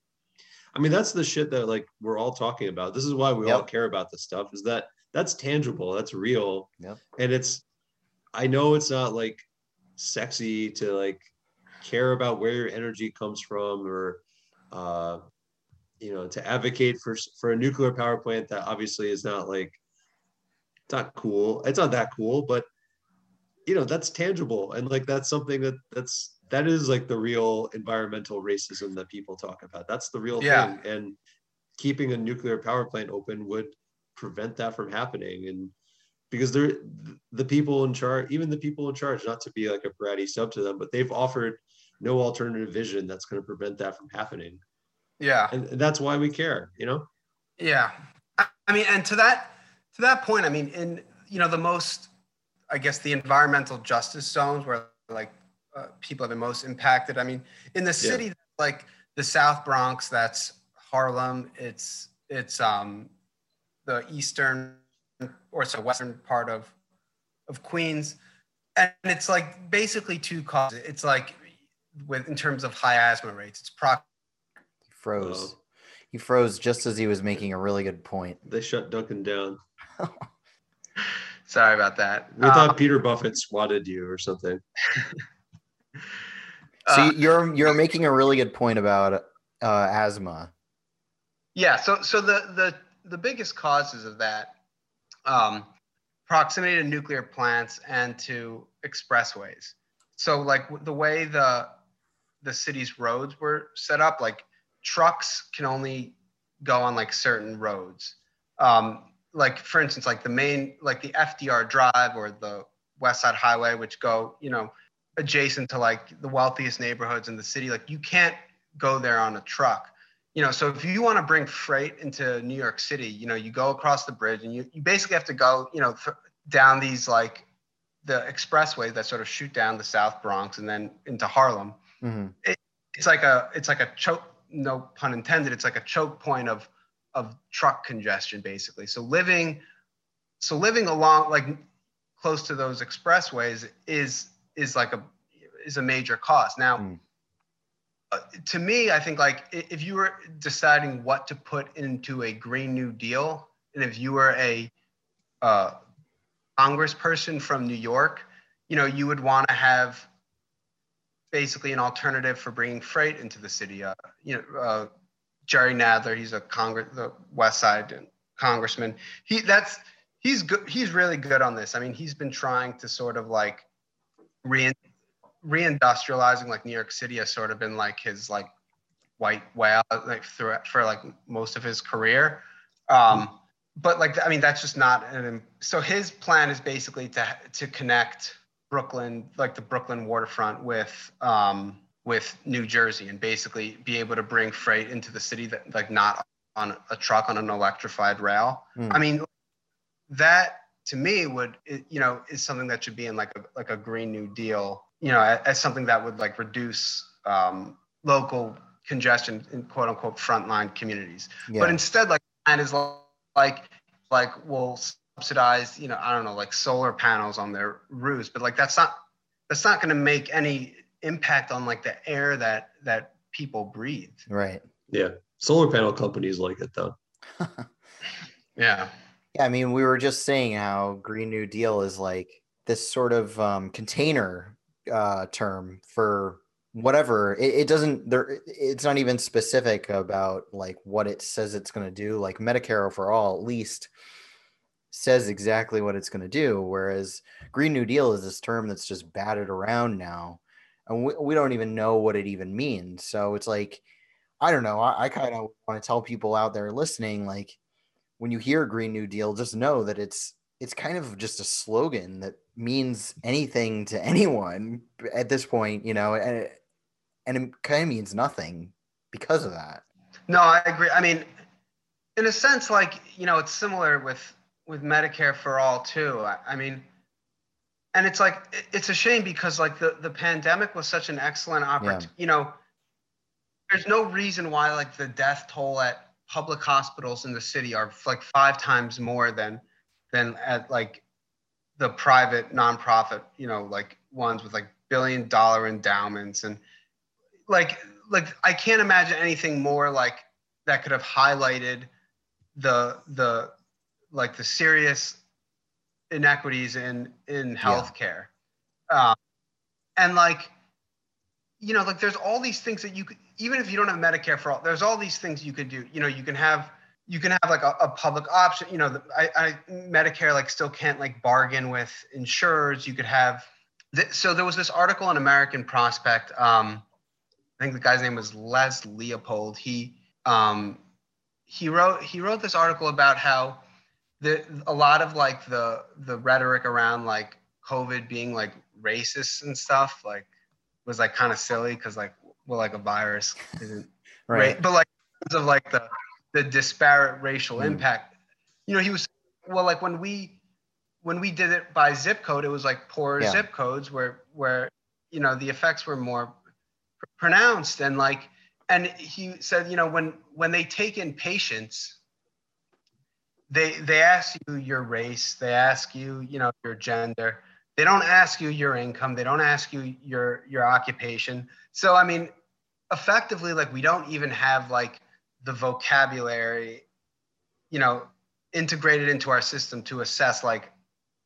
I mean, that's the shit that like we're all talking about. This is why we Yep. all care about this stuff. Is that that's tangible, that's real, Yep. and it's. I know it's not like sexy to like care about where your energy comes from or uh you know to advocate for for a nuclear power plant that obviously is not like it's not cool. It's not that cool but you know that's tangible. And like that's something that that's that is like the real environmental racism that people talk about. That's the real Yeah. thing. And keeping a nuclear power plant open would prevent that from happening. And because they're the people in charge even the people in charge not to be like a bratty sub to them but they've offered no alternative vision that's going to prevent that from happening Yeah. and that's why we care you know Yeah. I, mean, and to that to that point, I mean, in you know the most, I guess the environmental justice zones where like uh, people have been most impacted. I mean, in the Yeah. city like the South Bronx, that's Harlem. It's it's um the eastern or it's a western part of of Queens, and it's like basically two causes. It's like with in terms of high asthma rates, it's He froze. Uh, He froze just as he was making a really good point. they shut duncan down Sorry about that. we Um, thought peter buffett swatted you or something So uh, you're you're making a really good point about uh, asthma. yeah. So so the the the biggest causes of that um, proximity to nuclear plants and to expressways. So like the way the the city's roads were set up, like trucks can only go on like certain roads. Um, like for instance, like the main like the FDR Drive or the West Side Highway, which go you know adjacent to like the wealthiest neighborhoods in the city. Like you can't go there on a truck. You know, so if you want to bring freight into New York City, you know, you go across the bridge and you, you basically have to go, you know, th- down these like the expressways that sort of shoot down the South Bronx and then into Harlem. hmm It's like a it's like a choke, no pun intended. It's like a choke point of of truck congestion, basically. So living, so living along like close to those expressways is is like a is a major cost. Now, Mm. uh, to me, I think like if you were deciding what to put into a Green New Deal, and if you were a uh, congressperson from New York, you know, you would want to have basically an alternative for bringing freight into the city. Uh, you know, uh, Jerry Nadler, he's a Congress, the West Side congressman. He that's he's good. He's really good on this. I mean, he's been trying to sort of like re reindustrializing like New York City has sort of been like his like white whale like through for like most of his career. Um, but like I mean that's just not an so his plan is basically to to connect Brooklyn like the Brooklyn waterfront with um, with New Jersey and basically be able to bring freight into the city that like not on a truck on an electrified rail. Mm. I mean that to me would you know is something that should be in like a like a green new deal you know as, as something that would like reduce um, local congestion in quote unquote frontline communities Yeah. but instead like and is like like will subsidize you know i don't know like solar panels on their roofs but like that's not that's not going to make any impact on like the air that that people breathe right. yeah solar panel companies like it though yeah Yeah, I mean, we were just saying how Green New Deal is like this sort of um, container uh, term for whatever. It, it doesn't. There, it's not even specific about like what it says it's going to do. Like Medicare for all, at least, says exactly what it's going to do. Whereas Green New Deal is this term that's just batted around now, and we, we don't even know what it even means. So it's like, I don't know. I, I kind of want to tell people out there listening, like when you hear Green New Deal, just know that it's it's kind of just a slogan that means anything to anyone at this point, you know, and it, and it kind of means nothing because of that. No, I agree. I mean, in a sense, like you know, it's similar with with Medicare for all too. I, I mean, and it's like it- it's a shame because like the the pandemic was such an excellent opportunity. Yeah. You know, there's no reason why like the death toll at public hospitals in the city are like five times more than than at like the private nonprofit, you know, like ones with like billion dollar endowments and like like I can't imagine anything more like that could have highlighted the the like the serious inequities in in healthcare. Yeah. Um, and like you know like there's all these things that you could even if you don't have medicare for all there's all these things you could do you know you can have you can have like a, a public option you know the, I, I medicare like still can't like bargain with insurers you could have th- so there was this article in american prospect um, i think the guy's name was les leopold he um, he wrote he wrote this article about how the a lot of like the the rhetoric around like covid being like racist and stuff like was like kind of silly because like well like a virus isn't right but like of like the the disparate racial mm. impact you know he was well like when we when we did it by zip code it was like poor yeah. zip codes where where you know the effects were more pr- pronounced and like and he said you know when when they take in patients they they ask you your race they ask you you know your gender. They don't ask you your income they don't ask you your your occupation. So i mean effectively like we don't even have like the vocabulary you know integrated into our system to assess like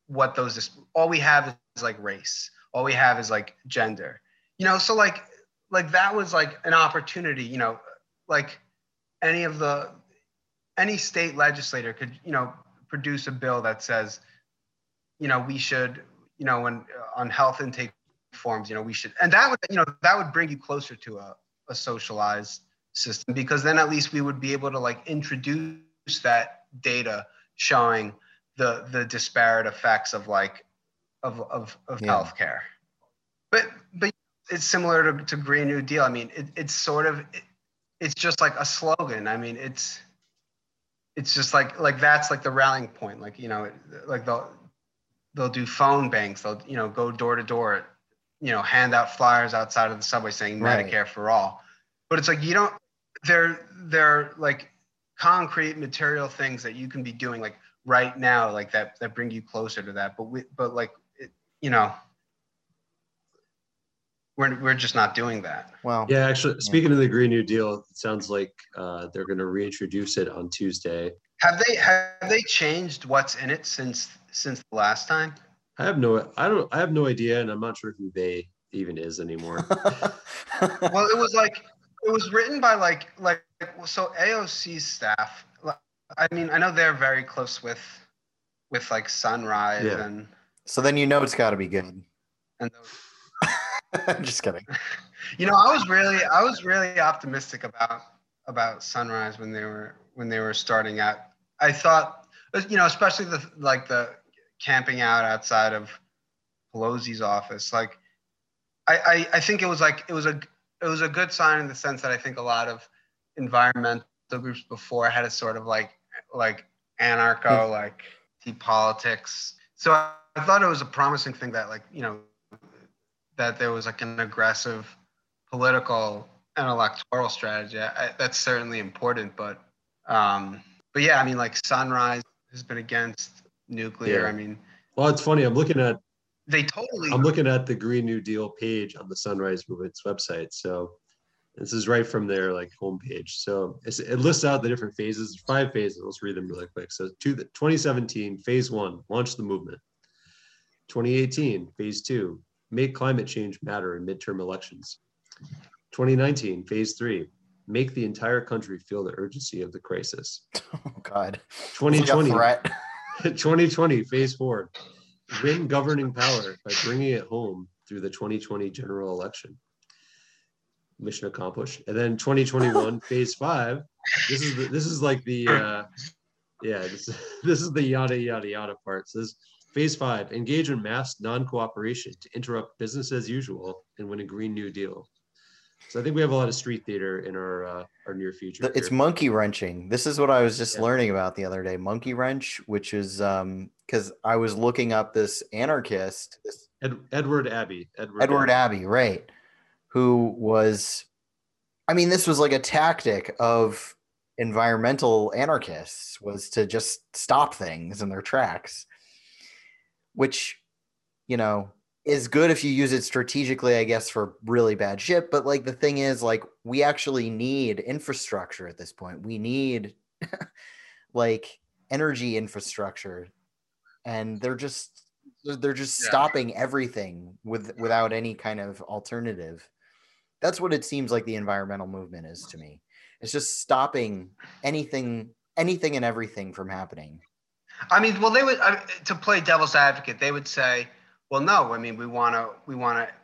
what those all we have is like race. All we have is like gender. You know so like like that was like an opportunity you know like any of the any state legislator could you know produce a bill that says you know we should you know, when uh, on health intake forms, you know, we should, and that would, you know, that would bring you closer to a, a socialized system because then at least we would be able to like introduce that data showing the the disparate effects of like of of, of yeah. healthcare. But but it's similar to, to Green New Deal. I mean, it, it's sort of it, it's just like a slogan. I mean, it's it's just like like that's like the rallying point. Like you know, like the they'll do phone banks. They'll you know go door to door, you know, hand out flyers outside of the subway saying right. Medicare for all. But it's like you don't. They're they're like concrete material things that you can be doing like right now, like that that bring you closer to that. But we but like it, you know. We're, we're just not doing that. Well, yeah, actually, speaking yeah. of the Green New Deal, it sounds like uh, they're going to reintroduce it on Tuesday. Have they have they changed what's in it since since the last time? I have no I don't I have no idea and I'm not sure who they even is anymore. well, it was like it was written by like like so AOC's staff. I mean, I know they're very close with with like Sunrise yeah. and so then you know it's got to be good. And I'm just kidding. You know, I was really I was really optimistic about about Sunrise when they were when they were starting out. I thought you know, especially the like the camping out outside of Pelosi's office. Like, I, I, I think it was like it was a it was a good sign in the sense that I think a lot of environmental groups before had a sort of like like anarcho hmm. like deep politics. So I, I thought it was a promising thing that like you know that there was like an aggressive political and electoral strategy. I, that's certainly important, but um, but yeah, I mean like Sunrise has been against nuclear. Yeah. I mean, well, it's funny. I'm looking at they totally. I'm looking at the Green New Deal page on the Sunrise Movement's website. So this is right from their like homepage. So it lists out the different phases, five phases. Let's read them really quick. So to the 2017 phase one, launch the movement. 2018 phase two, make climate change matter in midterm elections. 2019 phase three, make the entire country feel the urgency of the crisis. Oh God. 2020. 2020 phase four, win governing power by bringing it home through the 2020 general election. Mission accomplished. And then 2021 phase five. This is the, this is like the uh, yeah this, this is the yada yada yada part. So this phase five engage in mass non-cooperation to interrupt business as usual and win a green new deal. So I think we have a lot of street theater in our uh, our near future. It's here. monkey wrenching. This is what I was just yeah. learning about the other day. Monkey wrench, which is um because I was looking up this anarchist, this Ed, Edward Abbey. Edward, Edward Abbey. Abbey, right? Who was, I mean, this was like a tactic of environmental anarchists was to just stop things in their tracks, which, you know, is good if you use it strategically, I guess, for really bad shit. But like the thing is, like, we actually need infrastructure at this point. We need like energy infrastructure. And they're just they're just yeah. stopping everything with without any kind of alternative. That's what it seems like the environmental movement is to me. It's just stopping anything anything and everything from happening. I mean, well, they would I to play devil's advocate. They would say, well, no. I mean, we want to we want to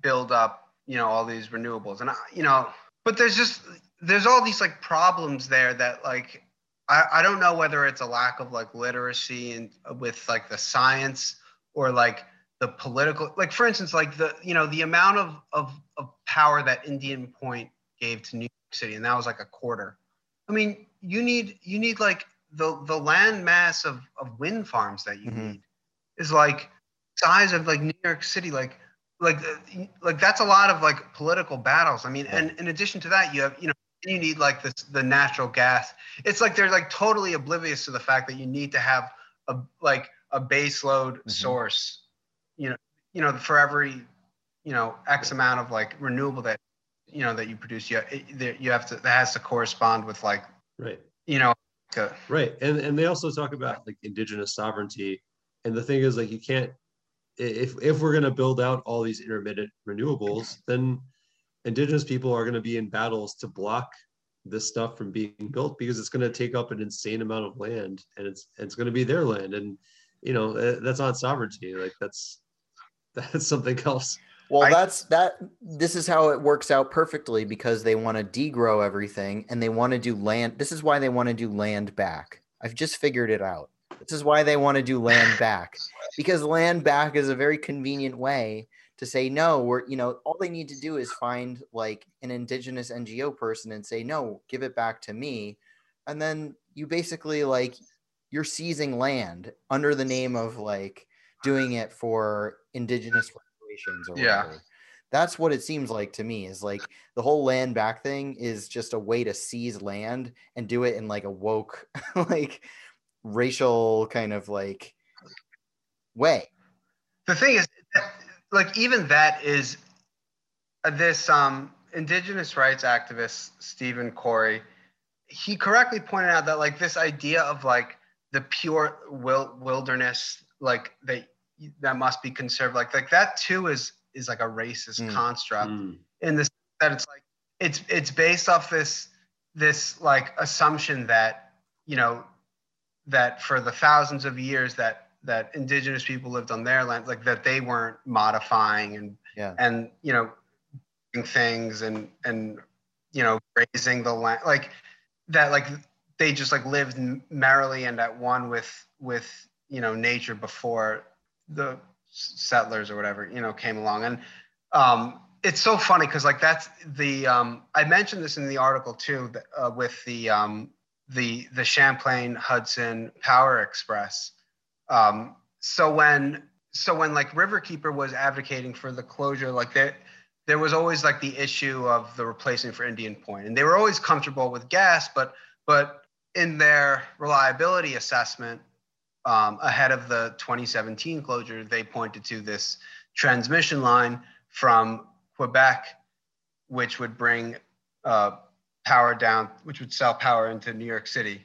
build up, you know, all these renewables, and you know, but there's just there's all these like problems there that like I, I don't know whether it's a lack of like literacy and uh, with like the science or like the political like for instance like the you know the amount of of, of power that indian point gave to new york city and that was like a quarter i mean you need you need like the the land mass of of wind farms that you mm-hmm. need is like size of like new york city like like like that's a lot of like political battles i mean and in addition to that you have you know you need like this the natural gas. It's like they're like totally oblivious to the fact that you need to have a like a base load mm-hmm. source. You know, you know for every you know X amount of like renewable that you know that you produce, you have, you have to that has to correspond with like right. You know. A, right, and and they also talk about like indigenous sovereignty, and the thing is like you can't if if we're to build out all these intermittent renewables, then indigenous people are to be in battles to block this stuff from being built because it's to take up an insane amount of land and it's it's to be their land. And you know eh, that's not sovereignty. Like that's that's something else well I, that's that this is how it works out perfectly because they want to degrow everything and they want to do land this is why they want to do land back. I've just figured it out. This is why they want to do land back because land back is a very convenient way to say no we're you know all they need to do is find like an indigenous ngo person and say no give it back to me. And then you basically like you're seizing land under the name of like doing it for indigenous or yeah. whatever that's what it seems like to me is like the whole land back thing is just a way to seize land and do it in like a woke like racial kind of like way the thing is like even that is uh, this um, indigenous rights activist Stephen Corry. He correctly pointed out that like this idea of like the pure wil- wilderness, like that that must be conserved, like like that too is is like a racist mm. construct mm. in this that it's like it's it's based off this this like assumption that you know that for the thousands of years that that indigenous people lived on their land, like that they weren't modifying and yeah. and you know things and and you know raising the land like that like they just like lived merrily and at one with with you know nature before the settlers or whatever you know came along. And um it's so funny because like that's the um i mentioned this in the article too uh, with the um the the champlain hudson power express. Um, so when so when like Riverkeeper was advocating for the closure, like there there was always like the issue of the replacement for Indian Point, and they were always comfortable with gas, but but in their reliability assessment um, ahead of the 2017 closure, they pointed to this transmission line from Quebec, which would bring uh, power down, which would sell power into New York City.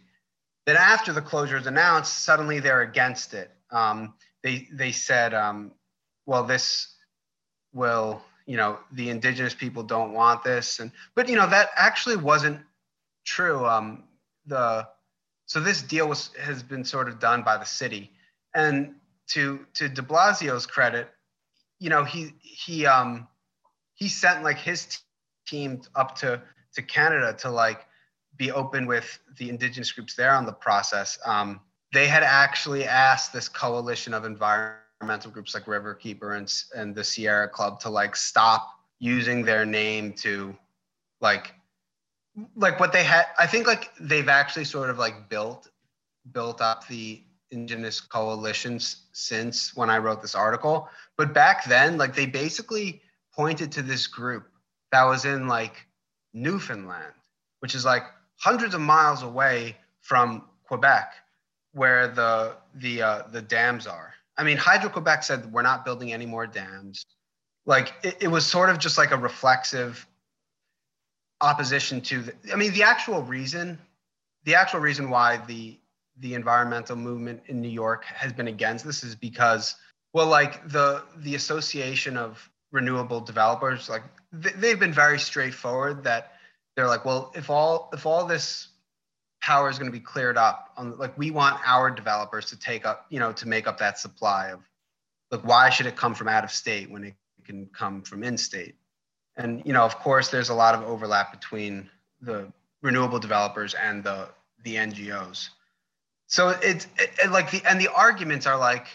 Then after the closure is announced, suddenly they're against it. Um, they they said, um, well, this will, you know, the indigenous people don't want this, and but you know that actually wasn't true. Um, the so this deal was has been sort of done by the city, and to to De Blasio's credit, you know, he he um he sent like his t- team up to to Canada to like be open with the indigenous groups there on the process. Um, they had actually asked this coalition of environmental groups like Riverkeeper and, and the Sierra Club to like stop using their name to like like what they had i think like they've actually sort of like built built up the indigenous coalitions since when i wrote this article but back then like they basically pointed to this group that was in like Newfoundland, which is like hundreds of miles away from Quebec, where the the uh, the dams are. I mean, Hydro Quebec said we're not building any more dams. Like it, it was sort of just like a reflexive opposition to. The, I mean, the actual reason, the actual reason why the the environmental movement in New York has been against this is because, well, like the the association of renewable developers, like they've been very straightforward that they're like, well, if all if all this power is going to be cleared up, on like we want our developers to take up, you know, to make up that supply of, like, why should it come from out of state when it can come from in state? And you know, of course, there's a lot of overlap between the renewable developers and the the NGOs. So it's it, it, like the and the arguments are like,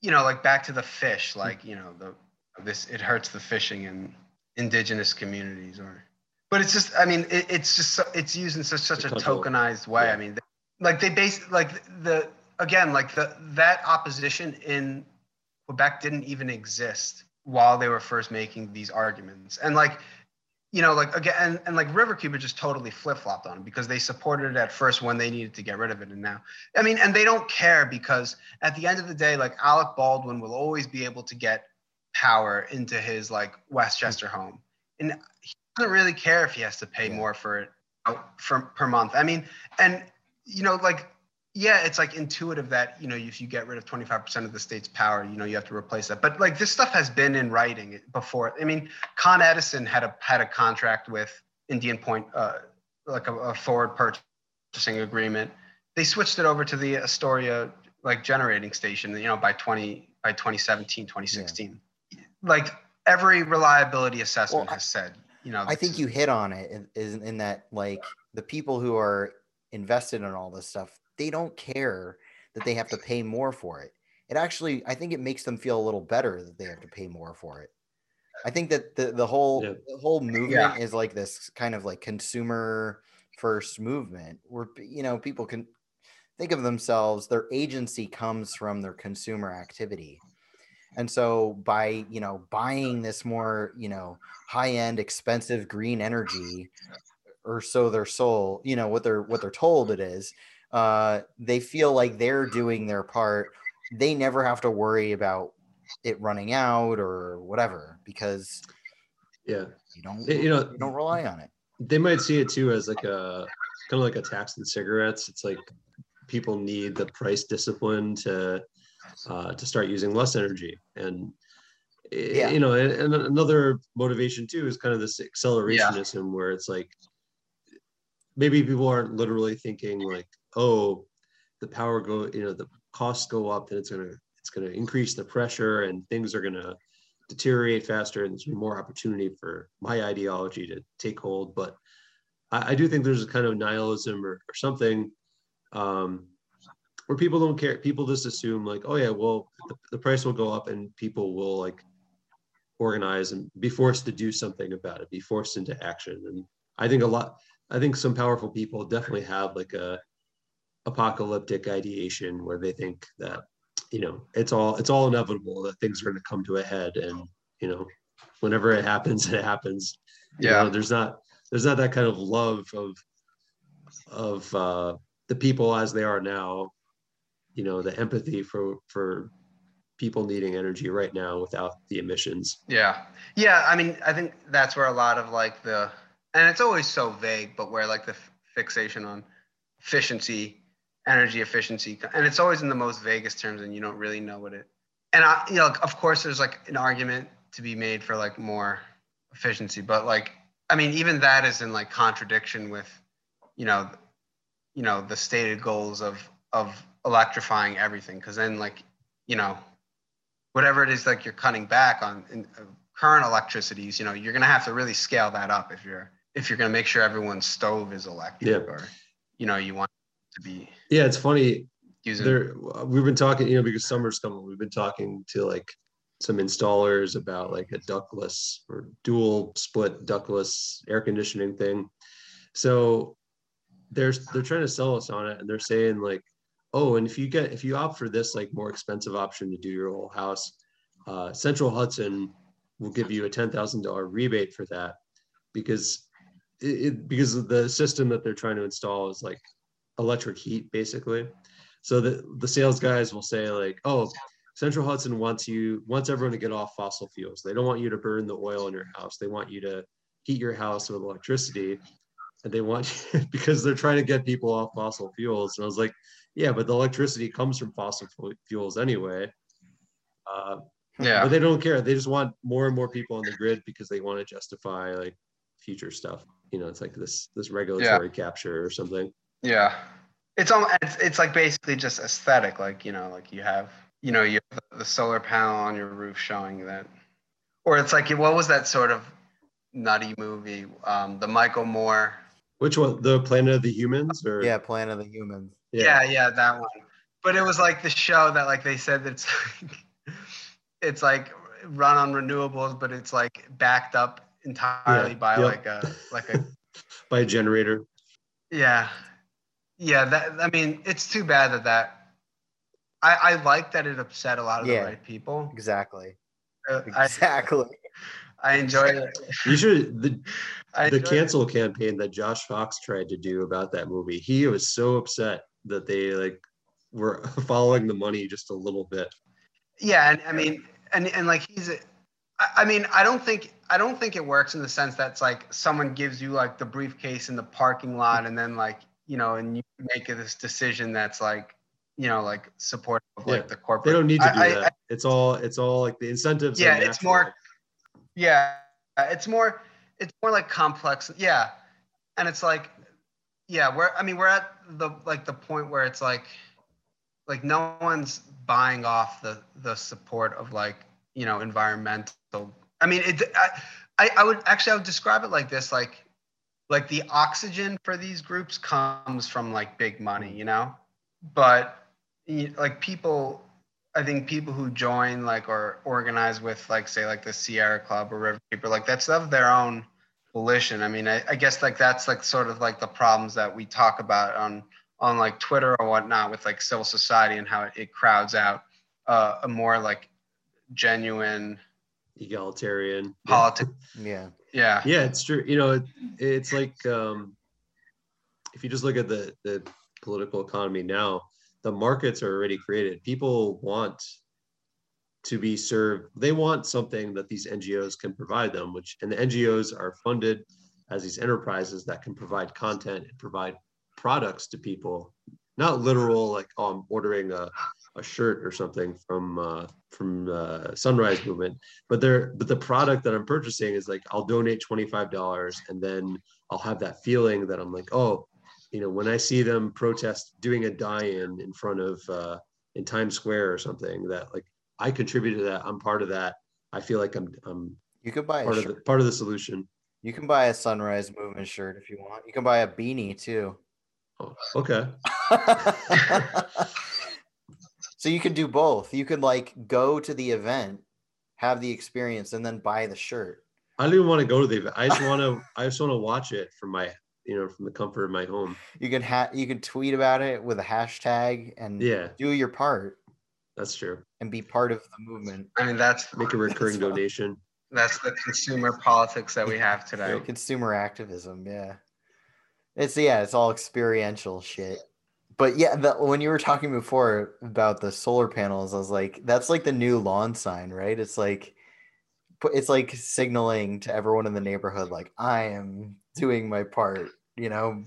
you know, like back to the fish, like you know the this it hurts the fishing in indigenous communities or but it's just i mean it, it's just so, it's used in such such a tokenized way yeah. i mean like they base like the again like the that opposition in quebec didn't even exist while they were first making these arguments. And like you know like again and, and like Cuba just totally flip-flopped on it because they supported it at first when they needed to get rid of it. And now i mean and they don't care because at the end of the day like alec baldwin will always be able to get power into his like Westchester home, and he doesn't really care if he has to pay more for it for per month. I mean, and you know, like yeah, it's like intuitive that you know if you get rid of 25% of the state's power, you know you have to replace that. But like this stuff has been in writing before. I mean, Con Edison had a had a contract with Indian Point, uh, like a, a forward purchasing agreement. They switched it over to the Astoria like generating station, you know, by 20 by 2017, 2016. Yeah like every reliability assessment well, has said, you know, I think you hit on it in, in, in that like the people who are invested in all this stuff, they don't care that they have to pay more for it. It actually, I think it makes them feel a little better that they have to pay more for it. I think that the, the whole yeah. the whole movement yeah. is like this kind of like consumer first movement where you know people can think of themselves their agency comes from their consumer activity and so by, you know, buying this more, you know, high-end expensive green energy or so their soul, you know, what they're what they're told it is, uh, they feel like they're doing their part. They never have to worry about it running out or whatever because yeah, you don't you know you don't rely on it. They might see it too as like a kind of like a tax on cigarettes. It's like people need the price discipline to uh, to start using less energy. And yeah. you know, and, another motivation too is kind of this accelerationism yeah. where it's like maybe people aren't literally thinking like, oh, the power go, you know, the costs go up, then it's gonna it's gonna increase the pressure, and things are gonna deteriorate faster, and there's more opportunity for my ideology to take hold. But I, I do think there's a kind of nihilism or, or something um, where people don't care. People just assume like, oh yeah, well the, the price will go up and people will like organize and be forced to do something about it, be forced into action. And I think a lot, I think some powerful people definitely have like a apocalyptic ideation where they think that you know it's all it's all inevitable that things are going to come to a head and you know whenever it happens it happens. Yeah. you know, there's not there's not that kind of love of of uh the people as they are now you know the empathy for for people needing energy right now without the emissions. Yeah. Yeah i mean i think that's where a lot of like the and it's always so vague but where like the f- fixation on efficiency energy efficiency and it's always in the most vaguest terms and you don't really know what it and i you know of course there's like an argument to be made for like more efficiency but like i mean even that is in like contradiction with you know you know the stated goals of of electrifying everything because then like you know whatever it is like you're cutting back on in, uh, current electricities you know you're going to have to really scale that up if you're if you're going to make sure everyone's stove is electric yeah. or you know you want to be yeah it's funny. using there we've been talking you know because summer's coming we've been talking to like some installers about like a ductless or dual split ductless air conditioning thing. So they're they're trying to sell us on it and they're saying like oh, and if you get if you opt for this like more expensive option to do your whole house, uh, Central Hudson will give you a ten thousand dollar rebate for that because it, it, because the system that they're trying to install is like electric heat basically. So the the sales guys will say like, oh, Central Hudson wants you wants everyone to get off fossil fuels. They don't want you to burn the oil in your house. They want you to heat your house with electricity. And they want you, because they're trying to get people off fossil fuels. And I was like, yeah, but the electricity comes from fossil fuels anyway. Uh, Yeah. but they don't care. They just want more and more people on the grid because they want to justify like future stuff. You know, it's like this this regulatory capture or something. Yeah. It's all it's, it's like basically just aesthetic. Like, you know, like you have, you know, you have the, the solar panel on your roof showing that. Or it's like, what was that sort of nutty movie? Um, the Michael Moore. Which one? The Planet of the Humans or Yeah, Planet of the Humans. Yeah. yeah, that one. But it was like the show that like they said that it's like it's like run on renewables, but it's like backed up entirely Yeah, by yep. like a like a by a generator. Yeah. Yeah, that I mean, it's too bad that that I, I like that it upset a lot of Yeah. the right people. Exactly. Uh, Exactly. I enjoyed it. You should the I the enjoyed it. cancel campaign that Josh Fox tried to do about that movie. He was so upset that they like were following the money just a little bit. Yeah, and I mean, and and like he's, I mean, I don't think I don't think it works in the sense that's like someone gives you like the briefcase in the parking lot, and then like you know, and you make this decision that's like you know, like supportive of like the corporate. They don't need to do I- I- that. it's all it's all like the incentives. Yeah, it's more- Yeah, it's more it's more like complex. Yeah, and it's like yeah, we're I mean we're at the like the point where it's like like no one's buying off the the support of like you know environmental. I mean it. I, I I would actually I would describe it like this like like the oxygen for these groups comes from like big money, you know, but like people I think people who join like or organize with like say like the Sierra Club or River Keeper, like that's of their own volition. I mean, I, I guess like that's like sort of like the problems that we talk about on on like Twitter or whatnot with like civil society and how it, it crowds out uh, a more like genuine egalitarian. politics. Yeah. Yeah. Yeah, it's true. You know, it, it's like um, if you just look at the the political economy now, the markets are already created. People want to be served. They want something that these NGOs can provide them, which and the NGOs are funded as these enterprises that can provide content and provide products to people. Not literal like oh, I'm ordering a, a shirt or something from uh, from uh, Sunrise Movement, but they're but the product that I'm purchasing is like I'll donate twenty five dollars and then I'll have that feeling that I'm like oh you know when I see them protest doing a die-in in front of uh, in Times Square or something that like I contributed to that I'm part of that I feel like I'm I'm You could buy part of the part of the solution. You can buy a Sunrise Movement shirt if you want. You can buy a beanie too. Oh, okay. so you could do both. You could like go to the event, have the experience, and then buy the shirt. I don't even want to go to the event. I just want to I just want to watch it from my you know from the comfort of my home. You could ha- you could tweet about it with a hashtag and Yeah, do your part that's true. and be part of the movement. I mean, that's Make a recurring That's fine. donation. that's the consumer politics that we have today. Consumer activism, yeah. It's yeah, it's all experiential shit. But yeah, when you were talking before about the solar panels, I was like, that's like the new lawn sign, right? It's like, it's like signaling to everyone in the neighborhood, like I am doing my part. You know,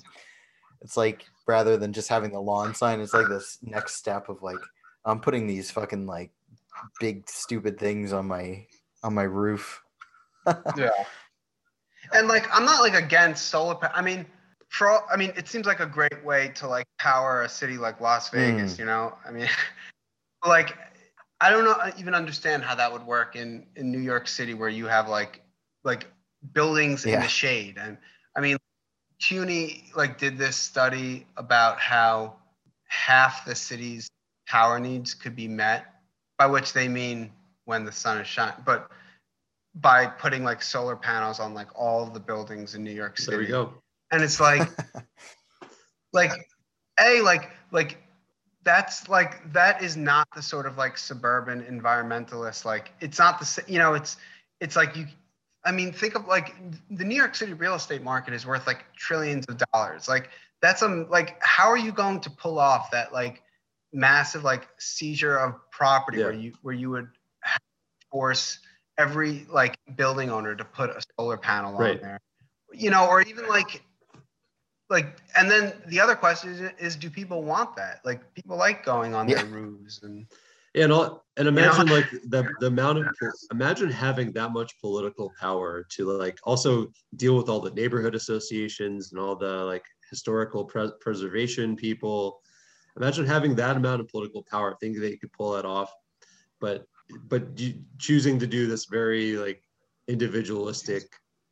it's like rather than just having the lawn sign, it's like this next step of like I'm putting these fucking like big stupid things on my on my roof. yeah and like i'm not like against solar pa- i mean for all, i mean it seems like a great way to like power a city like las hmm. vegas you know i mean like i don't know even understand how that would work in in new york city where you have like like buildings in the shade and i mean cuny like did this study about how half the city's power needs could be met by which they mean when the sun is shining but by putting like solar panels on like all of the buildings in New York City. There we go. And it's like like a like like that's like that is not the sort of like suburban environmentalist like it's not the you know it's it's like you I mean, think of like the New York City real estate market is worth like trillions of dollars. Like that's um like how are you going to pull off that like massive like seizure of property Yeah. where you where you would force every like building owner to put a solar panel Right. on there, you know, or even like like and then the other question is, is do people want that? Like people like going on Yeah. their roofs and Yeah, and all, and know? imagine like the the amount of imagine having that much political power to like also deal with all the neighborhood associations and all the like historical pres preservation people. Imagine having that amount of political power. Think that you could pull that off, but but you, choosing to do this very like individualistic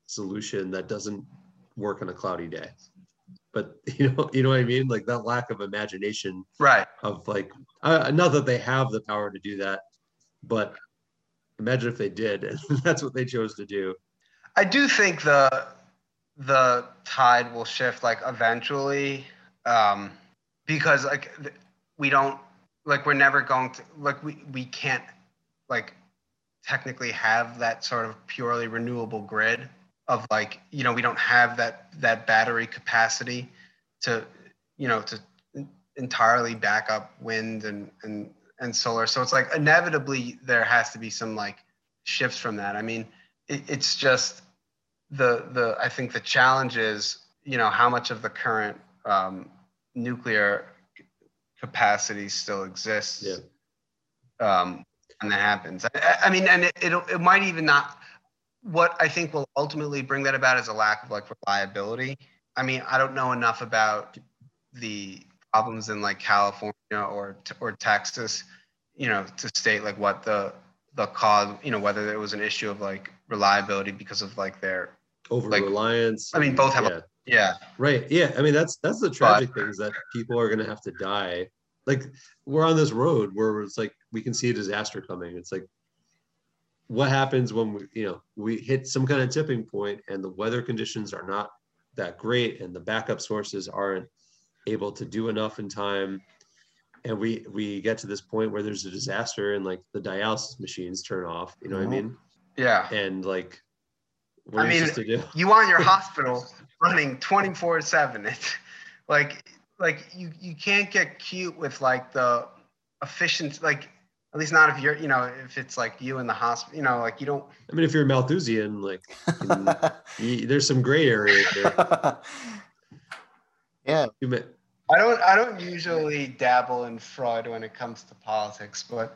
solution that doesn't work on a cloudy day. But you know, you know what I mean? Like that lack of imagination right. of like uh, not that they have the power to do that but imagine if they did and that's what they chose to do I do think the the tide will shift like eventually, um, because like we don't like we're never going to like we we can't like technically have that sort of purely renewable grid of like you know we don't have that that battery capacity to you know to entirely back up wind and and and solar. So it's like inevitably there has to be some like shifts from that. I mean it, it's just the the i think the challenge is you know how much of the current um, nuclear capacity still exists Yeah. um, when that happens. I, I mean and it, it'll, it might even not what i think will ultimately bring that about is a lack of like reliability. I mean i don't know enough about the problems in like california or or texas you know to state like what the the cause you know whether it was an issue of like reliability because of like their over Like, reliance I mean, both have a- yeah. yeah. Right. Yeah. I mean that's that's the tragic thing is that people are going to have to die. Like we're on this road where it's like we can see a disaster coming. It's like what happens when we you know we hit some kind of tipping point and the weather conditions are not that great and the backup sources aren't able to do enough in time. And we we get to this point where there's a disaster and like the dialysis machines turn off you know what i Mhm. mean? Yeah. And like what I you mean, do? you want your hospital running 24 7 it's like like you you can't get cute with like the efficient like at least not if you're you know if it's like you in the hospital you know like you don't i mean if you're malthusian like you, there's some gray area there. Yeah, You may- i don't i don't usually dabble in Freud when it comes to politics but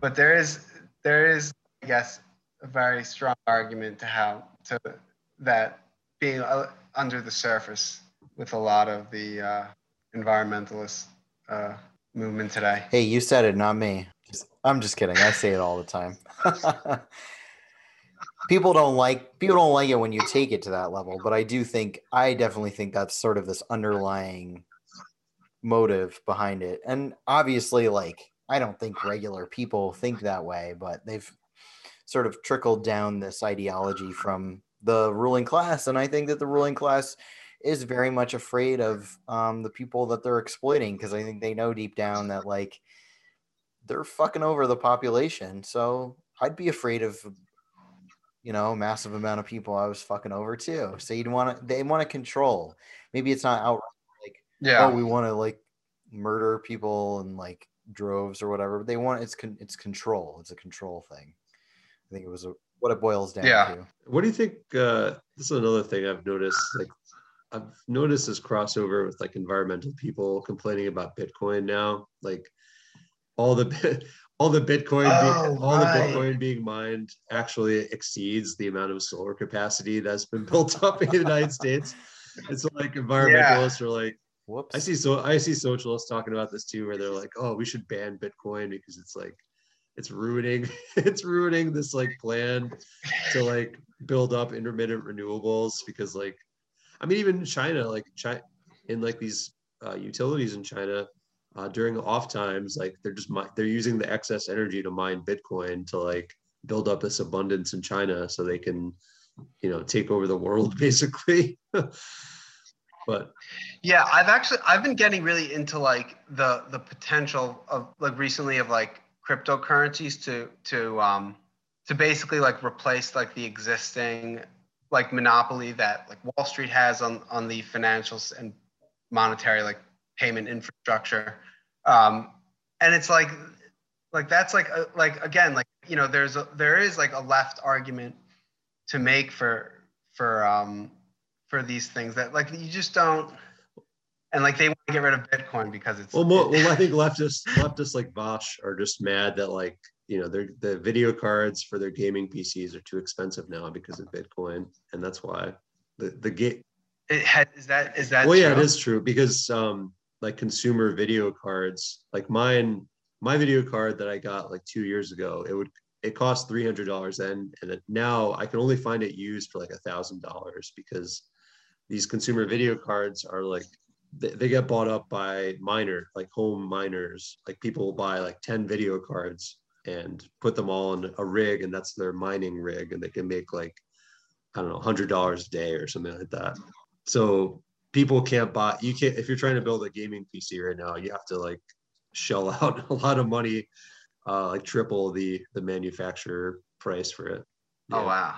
but there is there is i guess a very strong argument to how to that being uh, under the surface with a lot of the uh, environmentalist uh, movement today. Hey, you said it, not me. I'm just kidding. I say it all the time. people don't like people don't like it when you take it to that level, but I do think I definitely think that's sort of this underlying motive behind it. And obviously like I don't think regular people think that way, but they've sort of trickled down this ideology from the ruling class and I think that the ruling class is very much afraid of um, the people that they're exploiting because I think they know deep down that like they're fucking over the population. So I'd be afraid of you know a massive amount of people I was fucking over too. So you'd want to they want to control. Maybe it's not outright like yeah oh we want to like murder people and like droves or whatever. But they want it's con- it's control. It's a control thing. I think it was a, what it boils down Yeah. to. what do you think uh this is another thing i've noticed like i've noticed this crossover with like environmental people complaining about bitcoin now like all the all the bitcoin be- Oh, all right. the bitcoin being mined actually exceeds the amount of solar capacity that's been built up in the united states it's like environmentalists are like Whoops. I see so I see socialists talking about this too, where they're like, "Oh, we should ban Bitcoin because it's like it's ruining it's ruining this like plan to like build up intermittent renewables because like I mean even China like China in like these uh, utilities in China uh, during off times like they're just they're using the excess energy to mine Bitcoin to like build up this abundance in China so they can you know take over the world basically. but Yeah, I've actually I've been getting really into like the the potential of like recently of like cryptocurrencies to to um to basically like replace like the existing like monopoly that like Wall Street has on on the financials and monetary like payment infrastructure. Um, and it's like like that's like a, like again like you know there's a there is like a left argument to make for for um for these things that like you just don't and like they want to get rid of bitcoin because it's well, mo- well i think leftists leftists like Vaush are just mad that like you know their the video cards for their gaming pcs are too expensive now because of bitcoin and that's why the the gate is that is that well yeah it is true because um like consumer video cards like mine my video card that I got like two years ago, it would it cost three hundred dollars then, and now I can only find it used for like a thousand dollars because these consumer video cards are like they, they get bought up by miner like home miners. Like people will buy like ten video cards and put them all in a rig, and that's their mining rig, and they can make like I don't know hundred dollars a day or something like that. So people can't buy you can't if you're trying to build a gaming PC right now, you have to like shell out a lot of money, uh, like triple the the manufacturer price for it. Oh, yeah. Oh wow.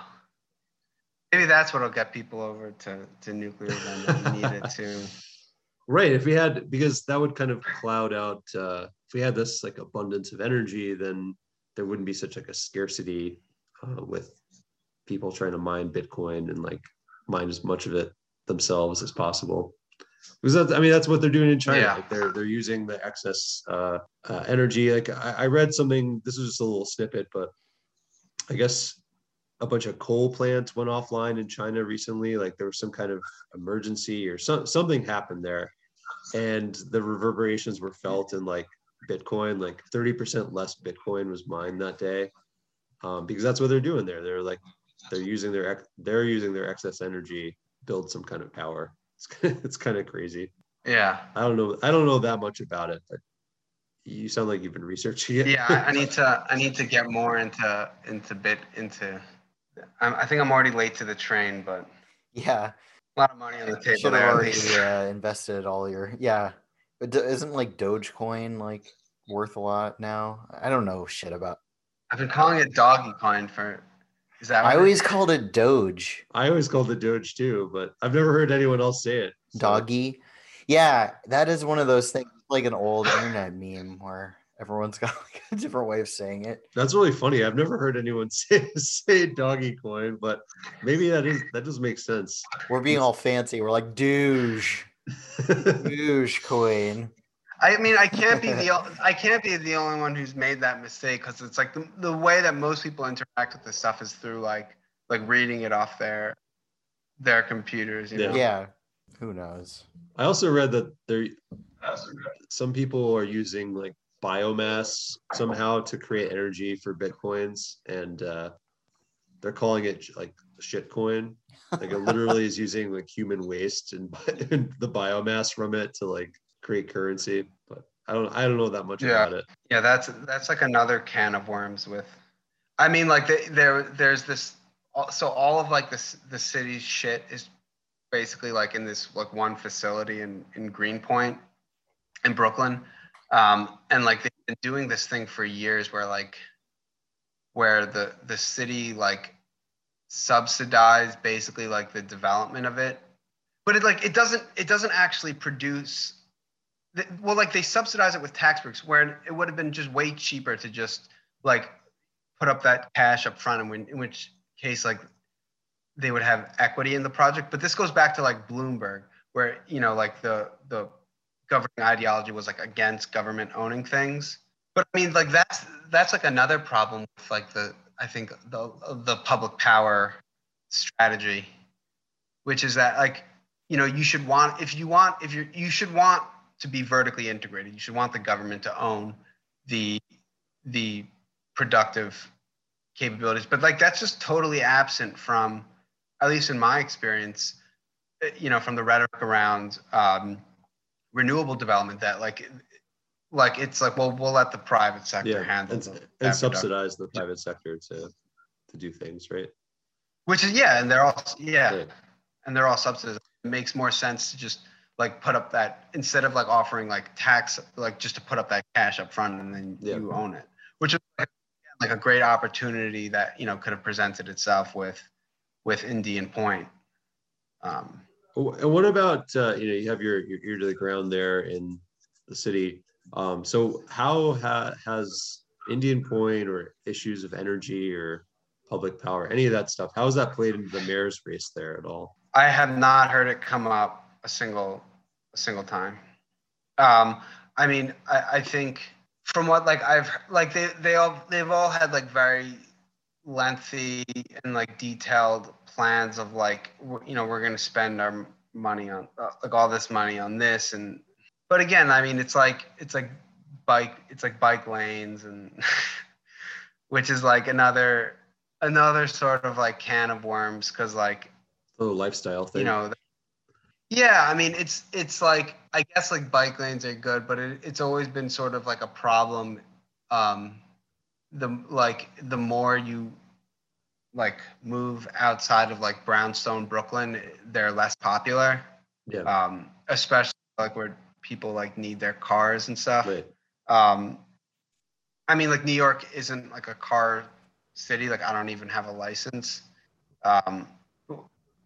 Maybe that's what'll get people over to, to nuclear then need it to. Right. If we had because that would kind of cloud out uh, if we had this like abundance of energy, then there wouldn't be such like a scarcity uh, with people trying to mine Bitcoin and like mine as much of it themselves as possible because that's, I mean that's what they're doing in China. Yeah. Like they're they're using the excess uh, uh, energy. Like I, I read something. This is just a little snippet, but I guess a bunch of coal plants went offline in China recently. Like there was some kind of emergency or some, something happened there, and the reverberations were felt in like Bitcoin. Like thirty percent less Bitcoin was mined that day, um, because that's what they're doing there. They're like they're using their they're using their excess energy build some kind of power it's, it's kind of crazy. Yeah. I don't know. I don't know that much about it, but you sound like you've been researching it. yeah, I need to. I need to get more into into bit into. I'm, I think I'm already late to the train, but yeah, a lot of money on the table Should there. have at already least. uh, invested all your yeah. But isn't like Dogecoin like worth a lot now? I don't know shit about. I've been calling it doggy coin for. Is that? I what it always called it Doge. I always called it Doge too, but I've never heard anyone else say it. so- Doggy. Yeah, that is one of those things like an old internet meme where everyone's got like a different way of saying it. That's really funny. I've never heard anyone say say doggy coin, but maybe that is that does make sense. We're being all fancy. We're like Doge, Doge coin. I mean, I can't be the o- I can't be the only one who's made that mistake because it's like the, the way that most people interact with this stuff is through like like reading it off their their computers. You Yeah. know? Yeah, who knows? I also read that there some people are using like biomass somehow to create energy for bitcoins and uh, they're calling it like shitcoin like it literally is using like human waste and, and the biomass from it to like create currency but i don't i don't know that much Yeah. about it Yeah, that's that's like another can of worms with. I mean, like the, there there's this. So all of like this the city's shit is basically like in this like one facility in in Greenpoint, in Brooklyn, um, and like they've been doing this thing for years where like where the the city like subsidized basically like the development of it but it like it doesn't it doesn't actually produce well like they subsidize it with tax breaks where it would have been just way cheaper to just like put up that cash up front and when, in which case like they would have equity in the project. But this goes back to like bloomberg where you know like the the governing ideology was like against government owning things. But i mean like that's that's like another problem with like the i think the the public power strategy which is that like you know you should want if you want if you you should want to be vertically integrated you should want the government to own the the productive capabilities but like that's just totally absent from at least in my experience you know from the rhetoric around um, renewable development that like like it's like well we'll let the private sector yeah handle and, the, and production. subsidize the private sector to to do things right which is yeah and they're all yeah Right. and they're all subsidized it makes more sense to just like put up that instead of like offering like tax like just to put up that cash up front and then Yeah. you own it which is like, like a great opportunity that you know could have presented itself with with Indian Point. Um, and what about uh, you know you have your, your ear to the ground there in the city. Um, so how ha- has Indian Point or issues of energy or public power, any of that stuff, how has that played into the mayor's race there at all? I have not heard it come up a single single time. Um, I mean, I, I think from what like I've like they they all they've all had like very lengthy and like detailed plans of like you know we're going to spend our money on uh, like all this money on this and but again i mean it's like it's like bike it's like bike lanes and which is like another another sort of like can of worms because like oh lifestyle thing you know yeah i mean it's it's like i guess like bike lanes are good but it, it's always been sort of like a problem um the like the more you like move outside of like brownstone brooklyn they're less popular. Yeah. Um especially like where people like need their cars and stuff. Right. um i mean like new york isn't like a car city like i don't even have a license. Um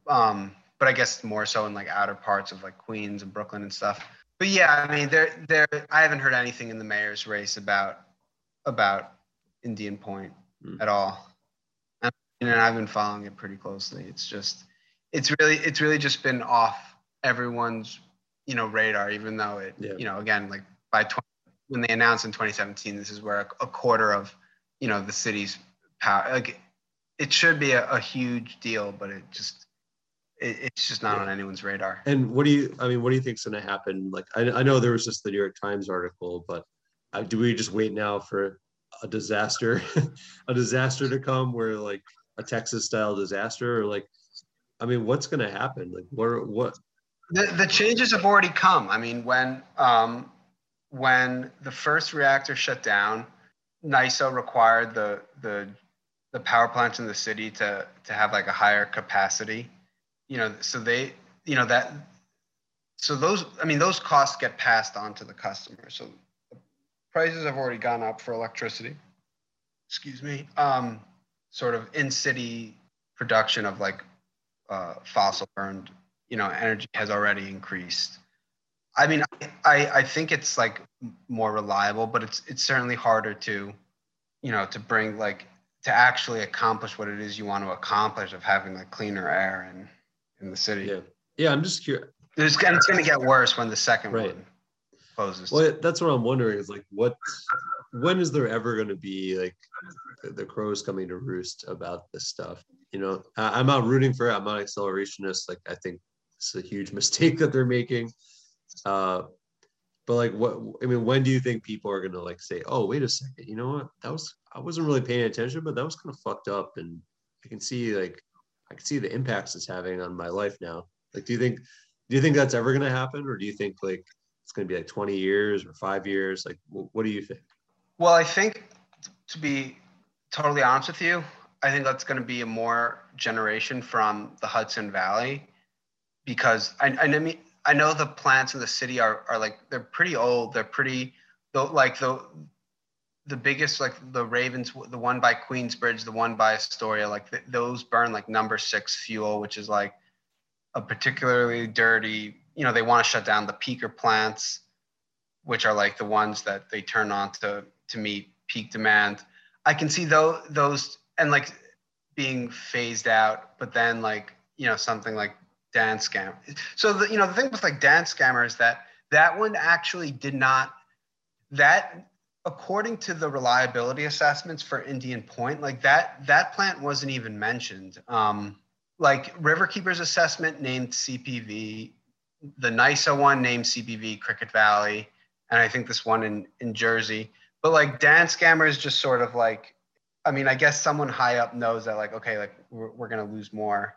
um but i guess more so in like outer parts of like queens and brooklyn and stuff but yeah i mean there there i haven't heard anything in the mayor's race about about indian point Hmm. at all and i've been following it pretty closely it's just it's really it's really just been off everyone's you know radar even though it Yeah. you know again like by 20, when they announced in 2017 this is where a, a quarter of you know the city's power like it should be a, a huge deal but it just it, it's just not Yeah. on anyone's radar And what do you? I mean, what do you think's going to happen? Like, I, I know there was just the New York Times article, but uh, do we just wait now for a disaster, a disaster to come, where like a Texas style disaster, or like, I mean, what's going to happen? Like, what? are- What? the, the changes have already come i mean when um when the first reactor shut down NYISO required the the the power plants in the city to to have like a higher capacity you know so they you know that so those i mean those costs get passed on to the customer. So prices have already gone up for electricity excuse me um sort of in city production of like uh, fossil burned you know energy has already increased. I mean i i think it's like more reliable but it's it's certainly harder to you know to bring like to actually accomplish what it is you want to accomplish of having like cleaner air in in the city Yeah, yeah. I'm just curious. And it's going to get worse when the second Right. one closes Well, that's what I'm wondering. Is like, what? When is there ever going to be like the, the crows coming to roost about this stuff? You know, I, I'm not rooting for it. I'm not accelerationist. Like, I think it's a huge mistake that they're making. Uh, but like, what? I mean, when do you think people are going to like say, "Oh, wait a second, you know what? That was I wasn't really paying attention, but that was kind of fucked up," and I can see like I can see the impacts it's having on my life now. Like, do you think? Do you think that's ever going to happen, or do you think like it's going to be like 20 years or five years? Like, what do you think? Well, I think to be totally honest with you, I think that's going to be a more generation from the Hudson Valley because I, I mean I know the plants in the city are, are like they're pretty old. They're pretty though like the the biggest like the Ravens the one by Queensbridge, the one by Astoria, like th- those burn like number six fuel, which is like a particularly dirty. You know, they want to shut down the peaker plants, which are like the ones that they turn on to to meet peak demand. I can see though those and like being phased out, but then like you know something like dance scam. So the you know the thing with like Danskammer is that that one actually did not that according to the reliability assessments for Indian Point, like that that plant wasn't even mentioned. Um, like Riverkeeper's assessment named CPV, the NYISO one named CPV Cricket Valley, and I think this one in in Jersey. But like Danskammer is just sort of like, I mean, I guess someone high up knows that like, okay, like we're, we're gonna lose more,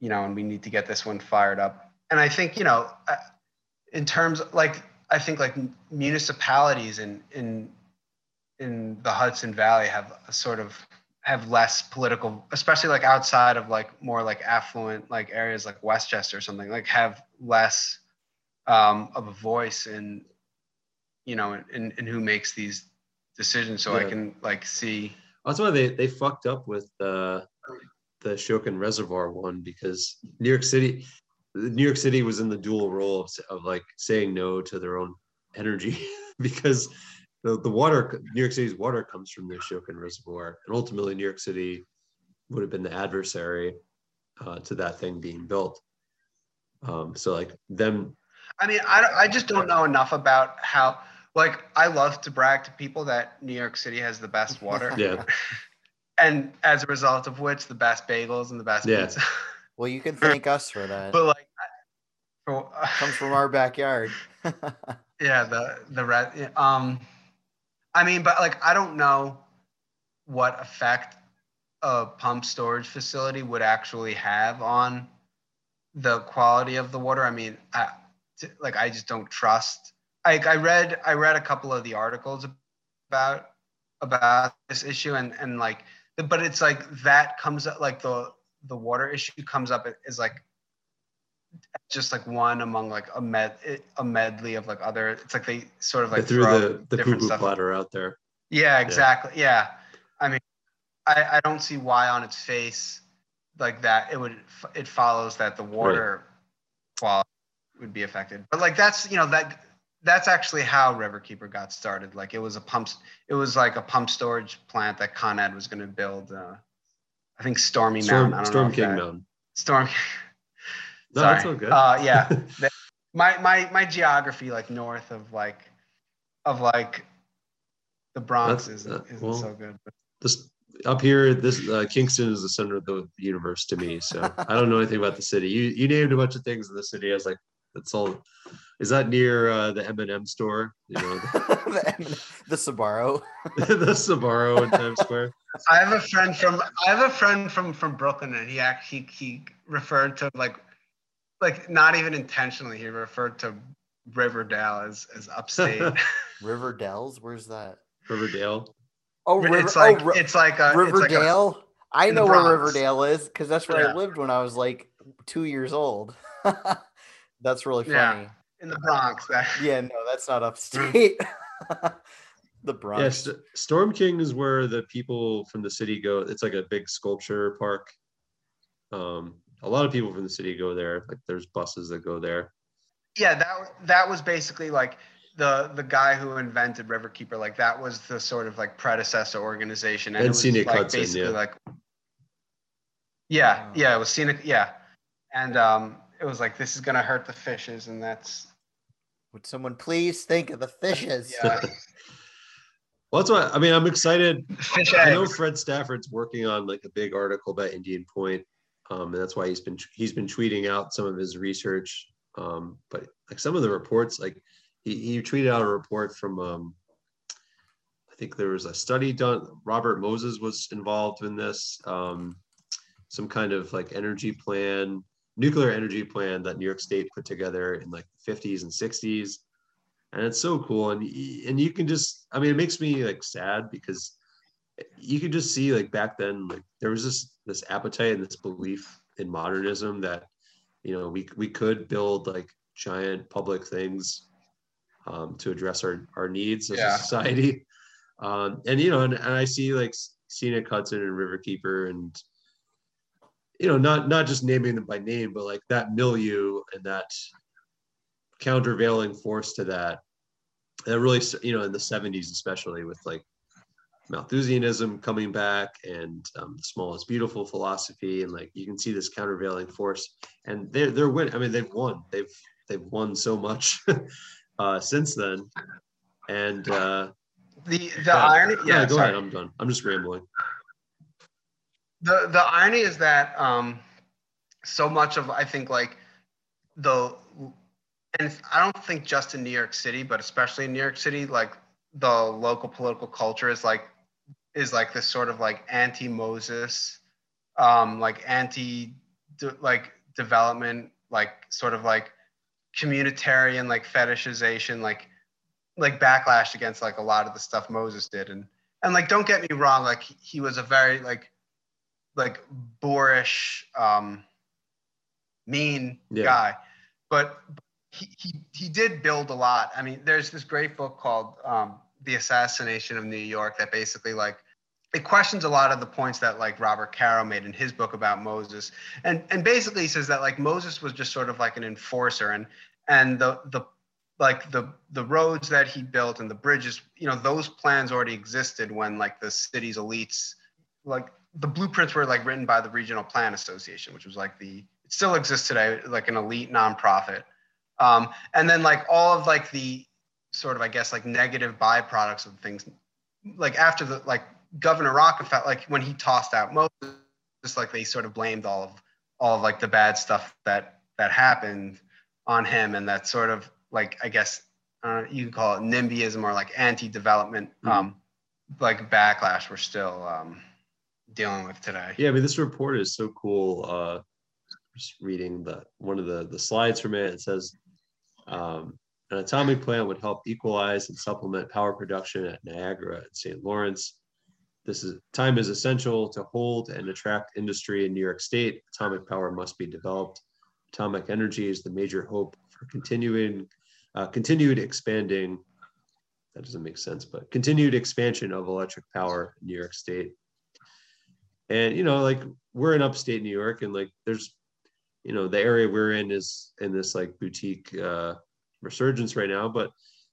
you know, and we need to get this one fired up. And I think you know, uh, in terms like I think like municipalities in in in the Hudson Valley have a sort of have less political, especially like outside of like more like affluent like areas like Westchester or something, like have less um, of a voice in you know in, in who makes these decisions. so I can like see. That's why they they fucked up with uh, the Ashokan Reservoir one because New York City, New York City was in the dual role of, of like saying no to their own energy because the, the water New York City's water comes from the Ashokan Reservoir and ultimately New York City would have been the adversary uh, to that thing being built. Um, so like them, I mean, I, I just don't know enough about how. Like, I love to brag to people that New York City has the best water. yeah, and as a result of which, the best bagels and the best Yeah. pizza. Well, you can thank us for that. but I- for, Comes from our backyard. yeah, the the red. Um, I mean, but like, I don't know what effect a pump storage facility would actually have on the quality of the water. I mean, I, like, I just don't trust. I I read I read a couple of the articles about about this issue and and like, but it's like that comes up like the the water issue comes up is like just like one among like a med a medley of like other it's like they sort of they like threw the the poo different poo platter out there. yeah exactly yeah. i mean I, I don't see why on its face like that it would it follows that the water quality would be affected but like that's you know that that's actually how riverkeeper got started like it was a pump it was like a pump storage plant that con ed was going to build uh, i think stormy Storm, mountain I don't Storm King that- Mountain. storm No, Sorry. that's all good. Uh, yeah. The- my my my geography, like north of like of like the Bronx, That's- isn't, uh, isn't well, so good. But this up here, this uh, Kingston is the center of the universe to me. So I don't know anything about the city. You you named a bunch of things in the city. I was like, that's all. Is that near uh, the M and M store? You know, the, the Sbarro. the Sbarro in Times Square. I have a friend from I have a friend from from Brooklyn, and he actually he referred to like like not even intentionally, he referred to Riverdale as as upstate. Riverdale's? Where's that? Riverdale. Oh, River, it's like oh, it's like a it's like a- Riverdale. I know where Riverdale is because that's where I lived when I was like two years old. that's really Yeah. funny. in the Bronx. That, Yeah, no, that's not upstate. the Bronx. Yes, Storm King is where the people from the city go. It's like a big sculpture park. Um, a lot of people from the city go there. Like there's buses that go there. yeah that that was basically like the the guy who invented riverkeeper like that was the sort of like predecessor organization And it was Scenic like Hudson, basically yeah. like yeah Wow. yeah it was scenic yeah and um it was like this is gonna hurt the fishes and that's Would someone please think of the fishes? yeah Well, that's why I mean I'm excited. I know Fred Stafford's working on like a big article about Indian Point, um, and that's why he's been he's been tweeting out some of his research. Um, but like some of the reports, like he, he tweeted out a report from um, I think there was a study done. Robert Moses was involved in this, um, some kind of like energy plan, nuclear energy plan that New York State put together in like the 50s and 60s. And it's so cool. And, and you can just, I mean, it makes me like sad because you could just see like back then, like there was this, this appetite and this belief in modernism that, you know, we, we could build like giant public things um, to address our, our needs as Yeah. a society. Um, and, you know, and, and I see like Scenic Hudson and Riverkeeper and, you know, not, not just naming them by name, but like that milieu and that countervailing force to that that really you know in the 70s especially with like malthusianism coming back and um, the small is beautiful philosophy and like you can see this countervailing force. And they're they're win i mean they've won. They've they've won so much uh since then. And uh the the yeah, irony yeah, go sorry. ahead i'm done. I'm just rambling. The the irony is that um so much of i think like the and i don't think just in new york city but especially in new york city like the local political culture is like is like this sort of like anti moses um like anti de- like development like sort of like communitarian like fetishization like like backlash against like a lot of the stuff moses did. And and like don't get me wrong like he- he was a very like like boorish um mean Yeah. guy. But he, he he did build a lot. I mean there's this great book called um the assassination of New York that basically like it questions a lot of the points that like Robert Caro made in his book about Moses. And and basically says that like Moses was just sort of like an enforcer and and the the like the the roads that he built and the bridges, you know, those plans already existed when like the city's elites like the blueprints were like written by the Regional Plan Association, which was like the it still exists today, like an elite nonprofit. Um, and then like all of like the sort of I guess like negative byproducts of things, like after the like Governor Rockefeller, like when he tossed out Moses, just like they sort of blamed all of all of like the bad stuff that that happened on him, and that sort of like I guess uh, you can call it NIMBYism or like anti-development, mm-hmm. um, like backlash. We're still um, dealing with today. Yeah, I mean, this report is so cool. Uh, just reading the one of the the slides from it. It says um, an atomic plant would help equalize and supplement power production at Niagara and St. Lawrence. This is time is essential to hold and attract industry in New York State. Atomic power must be developed. Atomic energy is the major hope for continuing, uh, continued expanding. That doesn't make sense, but continued expansion of electric power in New York State. And you know, like we're in upstate New York, and like there's, you know, the area we're in is in this like boutique uh, resurgence right now. But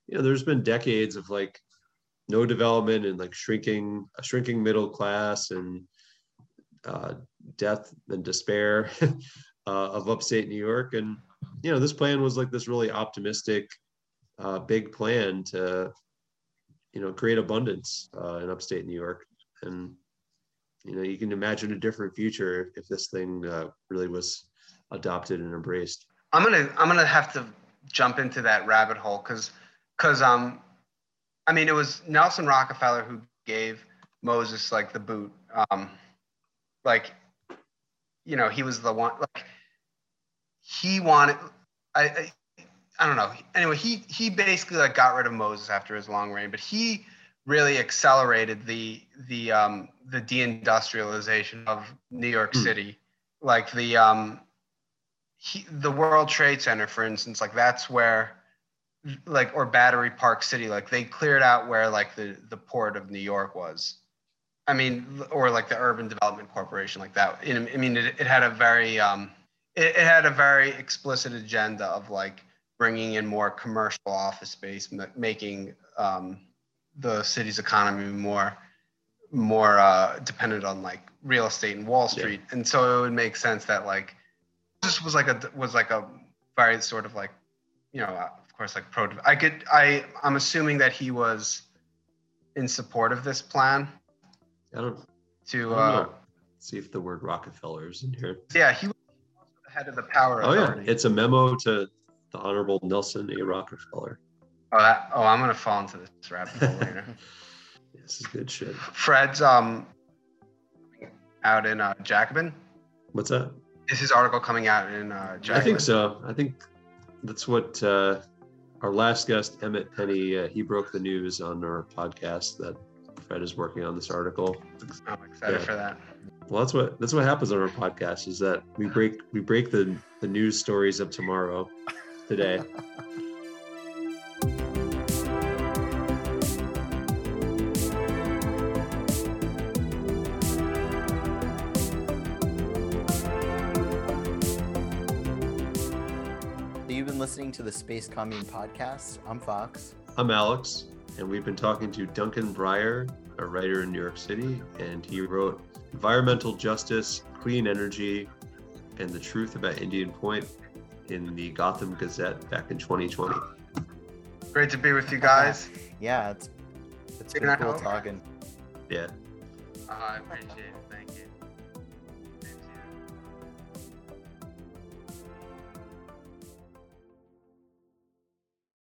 you know, there's been decades of like no development and like shrinking a shrinking middle class and uh, death and despair uh, of upstate New York. And you know, this plan was like this really optimistic, uh, big plan to you know create abundance uh, in upstate New York. And you know, you can imagine a different future if this thing uh, really was adopted and embraced. I'm gonna I'm gonna have to jump into that rabbit hole because because um I mean, it was Nelson Rockefeller who gave Moses like the boot. Um, like, you know, he was the one. Like, he wanted. I, I I don't know. Anyway, he he basically like got rid of Moses after his long reign, but he really accelerated the the um, the deindustrialization of New York mm. City. Like the um, he, the World Trade Center, for instance, like that's where like or Battery Park City, like they cleared out where like the the port of New York was. I mean, or like the Urban Development Corporation, like that. I mean, it, it had a very um, it, it had a very explicit agenda of like bringing in more commercial office space, making um, the city's economy more more uh, dependent on like real estate and Wall Street, yeah. and so it would make sense that like this was like a was like a very sort of like you know course, like pro. I could. I. I'm assuming that he was in support of this plan. I don't. To I don't uh, see if the word Rockefeller is in here. Yeah, he was the head of the power. Oh authority. yeah, it's a memo to the Honorable Nelson A. Rockefeller. Oh, that, oh, I'm gonna fall into this rabbit hole later. this is good shit. Fred's um out in uh, Jacobin. What's that? Is his article coming out in uh, Jacobin? I think so. I think that's what uh, our last guest, Emmet Penney, uh, he broke the news on our podcast that Fred is working on this article. I'm excited yeah. for that. Well, that's what that's what happens on our podcast is that we break we break the the news stories of tomorrow today. listening to the Space Commune podcast. I'm Fox. I'm Alex, and we've been talking to Duncan Breyer, a writer in New York City, and he wrote Environmental Justice, Clean Energy, and the Truth About Indian Point in the Gotham Gazette back in 2020. Great to be with you guys. yeah, it's it's been cool talking. Yeah. Uh, I appreciate it.